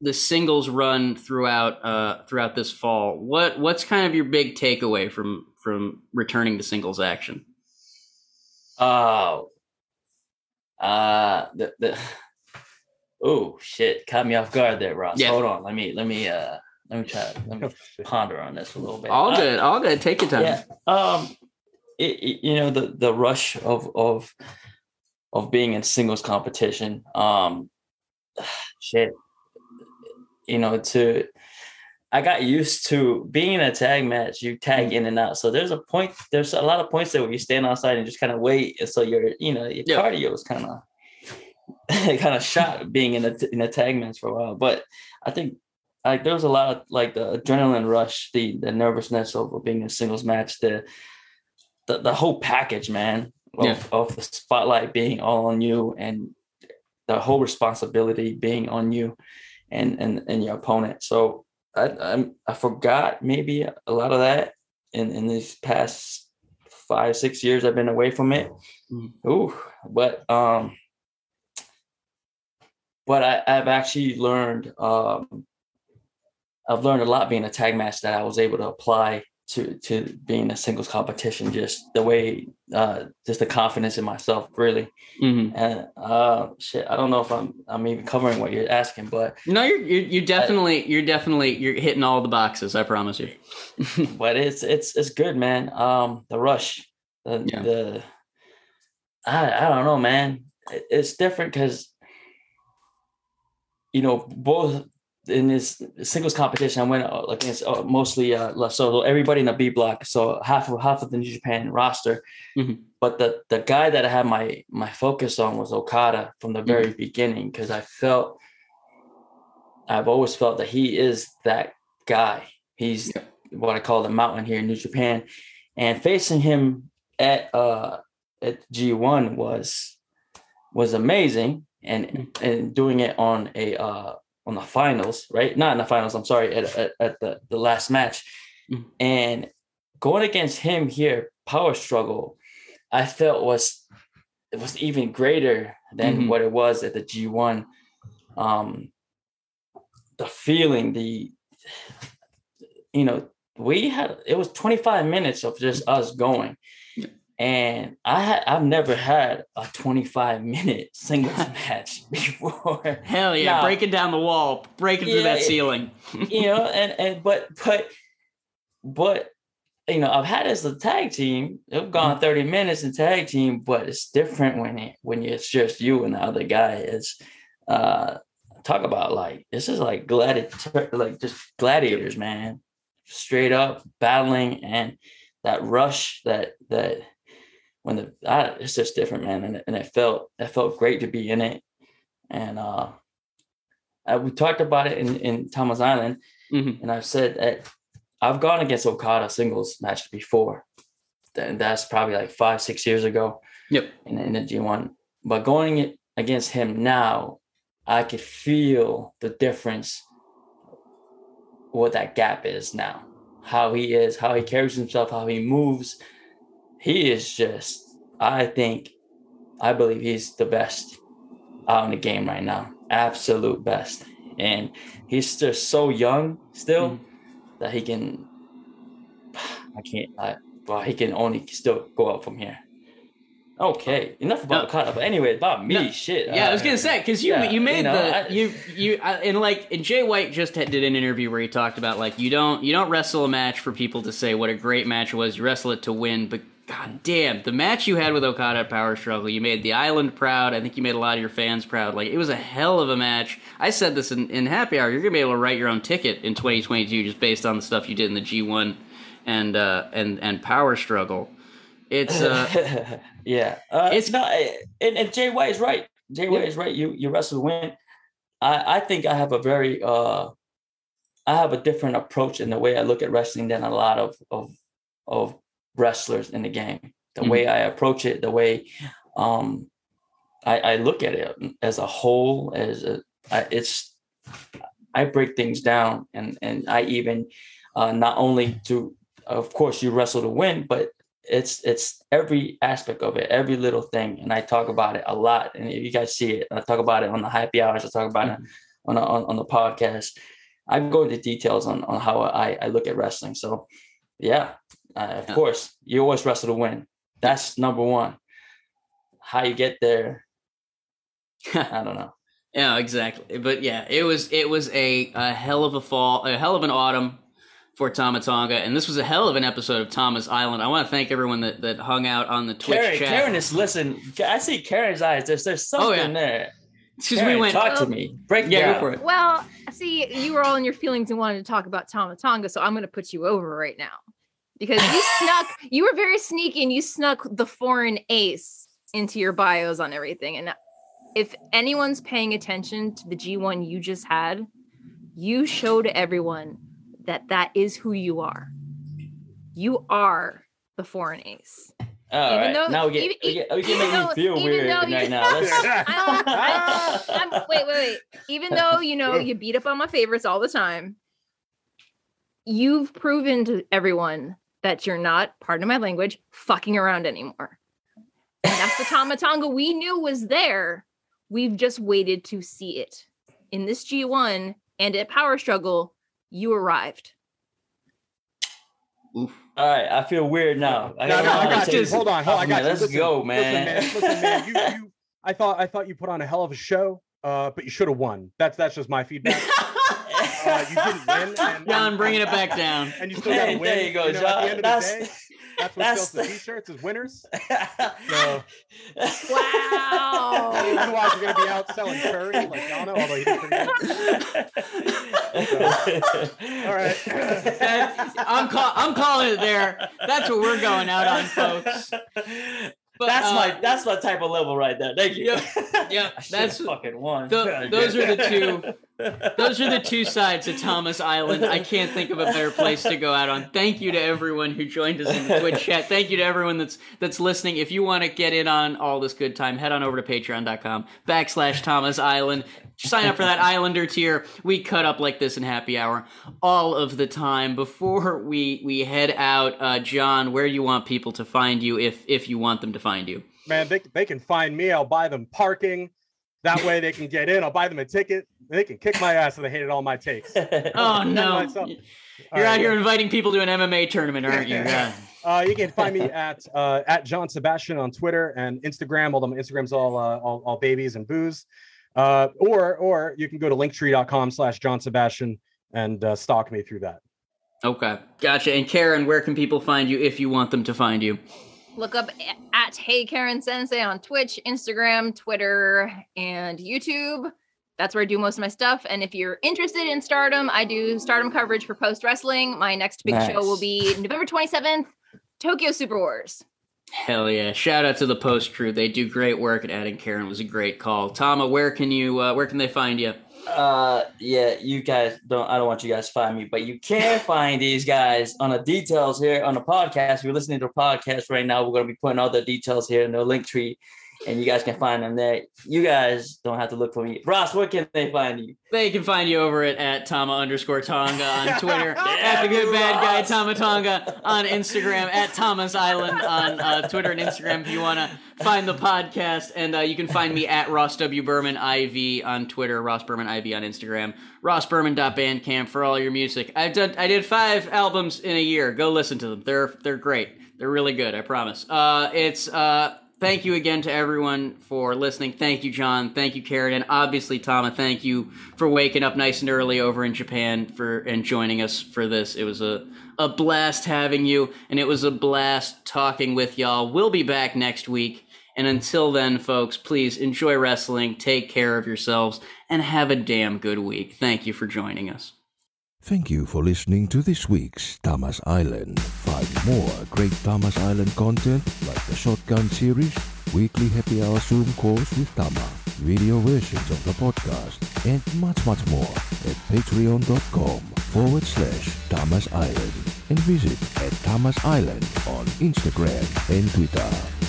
this singles run throughout uh throughout this fall? What what's kind of your big takeaway from from returning to singles action? Oh. Uh the the oh shit. Caught me off guard there, Ross. Yeah. Hold on. Let me let me uh let me try let me Oh, ponder on this a little bit. All Uh, good, all good. Take your time. Yeah. Um it, it- you know the the rush of of of being in singles competition. Um shit. you know, to I got used to being in a tag match, you tag in and out. So there's a point, there's a lot of points there where you stand outside and just kind of wait. And so your, you know, your Yeah. cardio is kind of kind of shot being in a in a tag match for a while. But I think like there was a lot of like the adrenaline rush, the the nervousness of being in a singles match, the the, the whole package, man, of, Yeah. of the spotlight being all on you and the whole responsibility being on you and and and your opponent. So I I'm, I forgot maybe a lot of that in in these past five six years I've been away from it. Mhm. Ooh, but um, but I I've actually learned um, I've learned a lot being a tag match that I was able to apply to to being a singles competition. Just the way uh, just the confidence in myself really. Mhm. And uh, shit, I don't know if I'm I'm even covering what you're asking, but No, you're, you're you're definitely you're definitely you're hitting all the boxes. I promise you. but it's it's it's good, man. Um, the rush, the Yeah. the I I don't know, man. It- It's different because you know both in this singles competition, I went uh, against uh, mostly uh, left solo, everybody in the B block, so half of half of the New Japan roster. Mhm. But the the guy that I had my my focus on was Okada from the very beginning because I felt I've always felt that he is that guy. He's Yeah. what I call the mountain here in New Japan, and facing him at uh at G1 was was amazing, and and doing it on a uh on the finals, right? Not in the finals. I'm sorry, at at, at the the last match, Mhm. and going against him here, power struggle, I felt was it was even greater than Mhm. what it was at the G1. Um, the feeling, the you know, we had it was 25 minutes of just us going. Yeah. And I had I've never had a 25 minute singles match before. Hell yeah, Now- breaking down the wall, breaking through that ceiling. you know, and and but but but you know, I've had it as a tag team. I've gone 30 minutes in tag team, but it's different when it when it's just you and the other guy. It's uh talk about like this is like gladiator like just gladiators, man. Straight up battling and that rush that that when the I, it's just different, man. And, and it felt it felt great to be in it. And uh uh, we talked about it in, in Tama's Island, Mhm. and I've said that I've gone against Okada singles match before. And that's probably like five, six years ago Yep. in, in the G1. But going against him now, I could feel the difference, what that gap is now. How he is, how he carries himself, how he moves. He is just, I think, I believe he's the best out in the game right now. Absolute best. And he's just so young still Mhm. that he can I can't I well he can only still go up from here. Okay, enough about No. Okada. But anyway, about me, No. shit. Yeah, I was uh, gonna say because you yeah, you made you know, the I- you you uh, and like and Jay White just had, did an interview where he talked about like you don't you don't wrestle a match for people to say what a great match it was. You wrestle it to win. But god damn, the match you had with Okada at Power Struggle, you made the island proud. I think you made a lot of your fans proud. Like it was a hell of a match. I said this in, in Happy Hour. You're gonna be able to write your own ticket in 2022 just based on the stuff you did in the G1 and uh and and Power Struggle. It's uh yeah, uh, It's- not. And, and Jay White is right. Jay White is right. You you wrestle to win. I I think I have a very uh, I have a different approach in the way I look at wrestling than a lot of of of wrestlers in the game. The Mhm. way I approach it, the way um I, I look at it as a whole, as a I, it's I break things down and and I even uh, not only to of course you wrestle to win, but it's it's every aspect of it, every little thing, and I talk about it a lot. And if you guys see it. I talk about it on the happy hours. I talk about it on, on on the podcast. I go into details on on how I I look at wrestling. So yeah, uh, of Yeah. course you always wrestle to win. That's number one. How you get there, I don't know. Yeah, exactly. But yeah, it was it was a, a hell of a fall, a hell of an autumn for Tama Tonga, and this was a hell of an episode of Tama's Island. I want to thank everyone that, that hung out on the Twitch Karen, chat. Karen is listen. I see Karen's eyes. There's there's something Oh, yeah. there. because we went. Talk to me. Break Yeah, down. go for it. Well, see, you were all in your feelings and wanted to talk about Tama Tonga, so I'm going to put you over right now because you snuck. You were very sneaky, and you snuck the foreign ace into your bios on everything. And if anyone's paying attention to the G1 you just had, you showed everyone that that is who you are. You are the foreign ace. All Even right. though- now we get, even- we get, we even can make though- me feel weird though you- right now. Let's, I don't- I- I'm, wait, wait, wait. Even though you know you beat up on my favorites all the time, you've proven to everyone that you're not, pardon my language, fucking around anymore. And that's the Tama Tonga we knew was there. We've just waited to see it. In this G1 and at Power Struggle, you arrived. all right. I feel weird now. I no, don't I got you. Hold on, hold on. I got man, you. Let's Listen, go, listen, man. Listen, man. You, you, I thought, I thought you put on a hell of a show, uh, but you should have won. That's that's just my feedback. Uh, you didn't win. And, John, bringing it back down. And you still got to win. there you go, know, At John. the end of That's- the day, that's what that's sells the the- t-shirts is winners. Wow. Otherwise, you're gonna be out selling curry like Donna, although he did pretty good. All right. I'm call- I'm calling it there. That's what we're going out on, folks. But, that's uh, my that's my type of level right there. Thank you. Yep, yep, that's- fucking one. Tho- those are the two. Those are the two sides of Tama's Island. I can't think of a better place to go out on. Thank you to everyone who joined us in the Twitch chat. Thank you to everyone that's that's listening. If you want to get in on all this good time, head on over to patreon.com backslash Tama's Island. Sign up for that Islander tier. We cut up like this in happy hour all of the time. Before we we head out, uh, John, where do you want people to find you if if you want them to find you? Man, they, they can find me. I'll buy them parking. That way they can get in. I'll buy them a ticket. They can kick my ass if they hated all my takes. Oh no. myself. You're All out right, here yeah. inviting people to an MMA tournament, aren't you? Yeah. Uh, you can find me at uh, at John Sebastian on Twitter and Instagram. Although my Instagram's all uh, all, all babies and booze. Uh, or or you can go to linktree.com slash John Sebastian and uh, stalk me through that. Okay, gotcha. And Karen, where can people find you if you want them to find you? Look up at Hey Karen Sensei on Twitch, Instagram, Twitter, and YouTube. That's where I do most of my stuff. And if you're interested in Stardom, I do Stardom coverage for Post Wrestling. My next big show will be November 27th, Tokyo Super Wars. Hell yeah! Shout out to the post crew; they do great work. And adding Karen was a great call. Tama, where can you? Uh, where can they find you? Uh, yeah, you guys don't. I don't want you guys to find me, but you can find these guys on the details here on the podcast. If you're listening to a podcast right now, we're going to be putting all the details here in the link tree, and you guys can find them there. You guys don't have to look for me. Ross, where can they find you? They can find you over at, at Tama underscore Tonga on Twitter, Yeah, at the good bad guy Ross. Tama Tonga on Instagram, at Tama's Island on uh, Twitter and Instagram if you want to find the podcast. And uh, you can find me at Ross W. Berman IV on Twitter, Ross Berman IV on Instagram, rossberman.bandcamp for all your music. I've done I did five albums in a year. Go listen to them. They're they're great. They're really good, I promise. Uh, it's uh, thank you again to everyone for listening. Thank you, John. Thank you, Karen, and obviously, Tama. Thank you for waking up nice and early over in Japan for and joining us for this. It was a a blast having you, and it was a blast talking with y'all. We'll be back next week, and until then, folks, please enjoy wrestling, take care of yourselves, and have a damn good week. Thank you for joining us. Thank you for listening to this week's Tama's Island. Find more great Tama's Island content like the Shotgun series, weekly happy hour Zoom calls with Tama, video versions of the podcast, and much, much more at patreon.com forward slash Tama's Island and visit at Tama's Island on Instagram and Twitter.